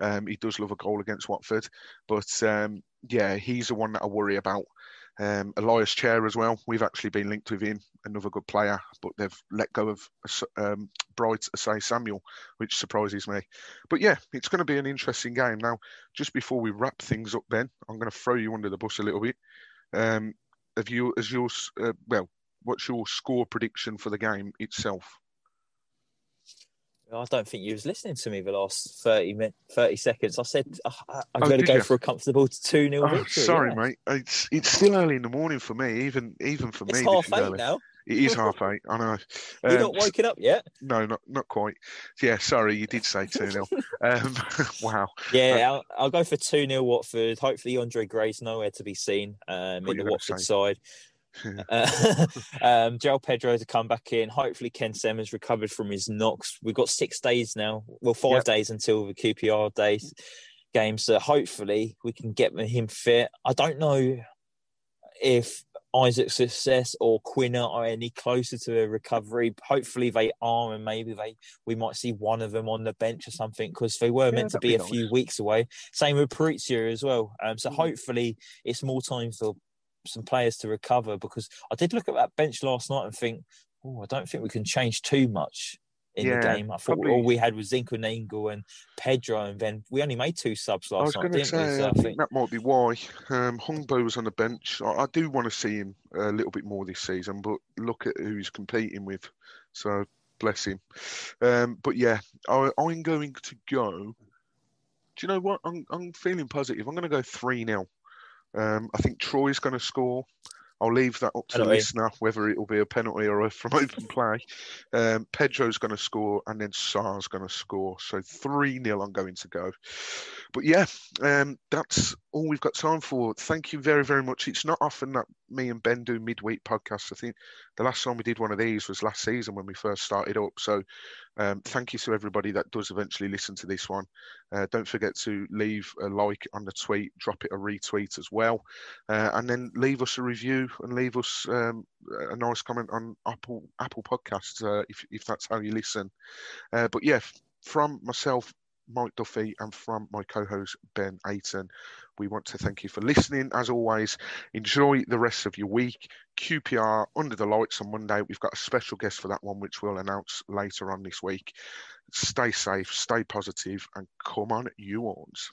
Um, he does love a goal against Watford, but um, yeah, he's the one that I worry about. Um, Ilias Chair as well. We've actually been linked with him, another good player, but they've let go of um, Bright Osayi-Samuel, which surprises me. But yeah, it's going to be an interesting game. Now, just before we wrap things up, Ben, I'm going to throw you under the bus a little bit. Um, have you, as your, uh, well, what's your score prediction for the game itself? I don't think you was listening to me the last 30 minutes, 30 seconds. I said I, am oh, going to go you? for a comfortable 2 0 oh, victory. Sorry, yeah. mate. It's it's still early in the morning for me, even even for me. it's me. half eight early. now. It is half eight. I know. Um, You're not woken up yet? No, not not quite. Yeah, sorry, you did say 2 0. um, wow. Yeah, I'll, I'll, go for 2 0 Watford. Hopefully, Andre Gray's nowhere to be seen um, in the Watford side uh, um, João Pedro to come back in. Hopefully, Ken Sema recovered from his knocks. We've got six days now. Well, five yep. days until the QPR days game. So hopefully, we can get him fit. I don't know if Isaac's Success or Quina are any closer to a recovery. Hopefully they are, and maybe they we might see one of them on the bench or something because they were yeah, meant to be, be a nice. few weeks away. Same with Parizia as well. Um, so mm. hopefully it's more time for some players to recover because I did look at that bench last night and think oh, I don't think we can change too much in Yeah, the game. I thought probably- all we had was Zinckernagel and Pedro, and then we only made two subs last I was night, didn't we? say, So I think that might be why. Um, Hungbo was on the bench. I, I do want to see him a little bit more this season, but look at who he's competing with. So bless him. Um, but yeah, I, I'm going to go. Do you know what? I'm, I'm feeling positive. I'm going to go 3 0. Um, I think Troy's going to score. I'll leave that up to the listener, whether it will be a penalty or a from open play. Um, Pedro's going to score, and then Sarr's going to score. So 3 0 I'm going to go. But yeah, um, that's all we've got time for. Thank you very, very much. It's not often that me and Ben do midweek podcasts. I think the last time we did one of these was last season when we first started up. So um, thank you to everybody that does eventually listen to this one. Uh, don't forget to leave a like on the tweet, drop it a retweet as well, uh, and then leave us a review and leave us um, a nice comment on Apple Apple Podcasts uh, if if that's how you listen. Uh, but yeah, from myself, Mike Duffy, and from my co-host Ben Aiton, we want to thank you for listening. As always, enjoy the rest of your week. QPR under the lights on Monday. We've got a special guest for that one, which we'll announce later on this week. Stay safe, stay positive, and come on, you ons.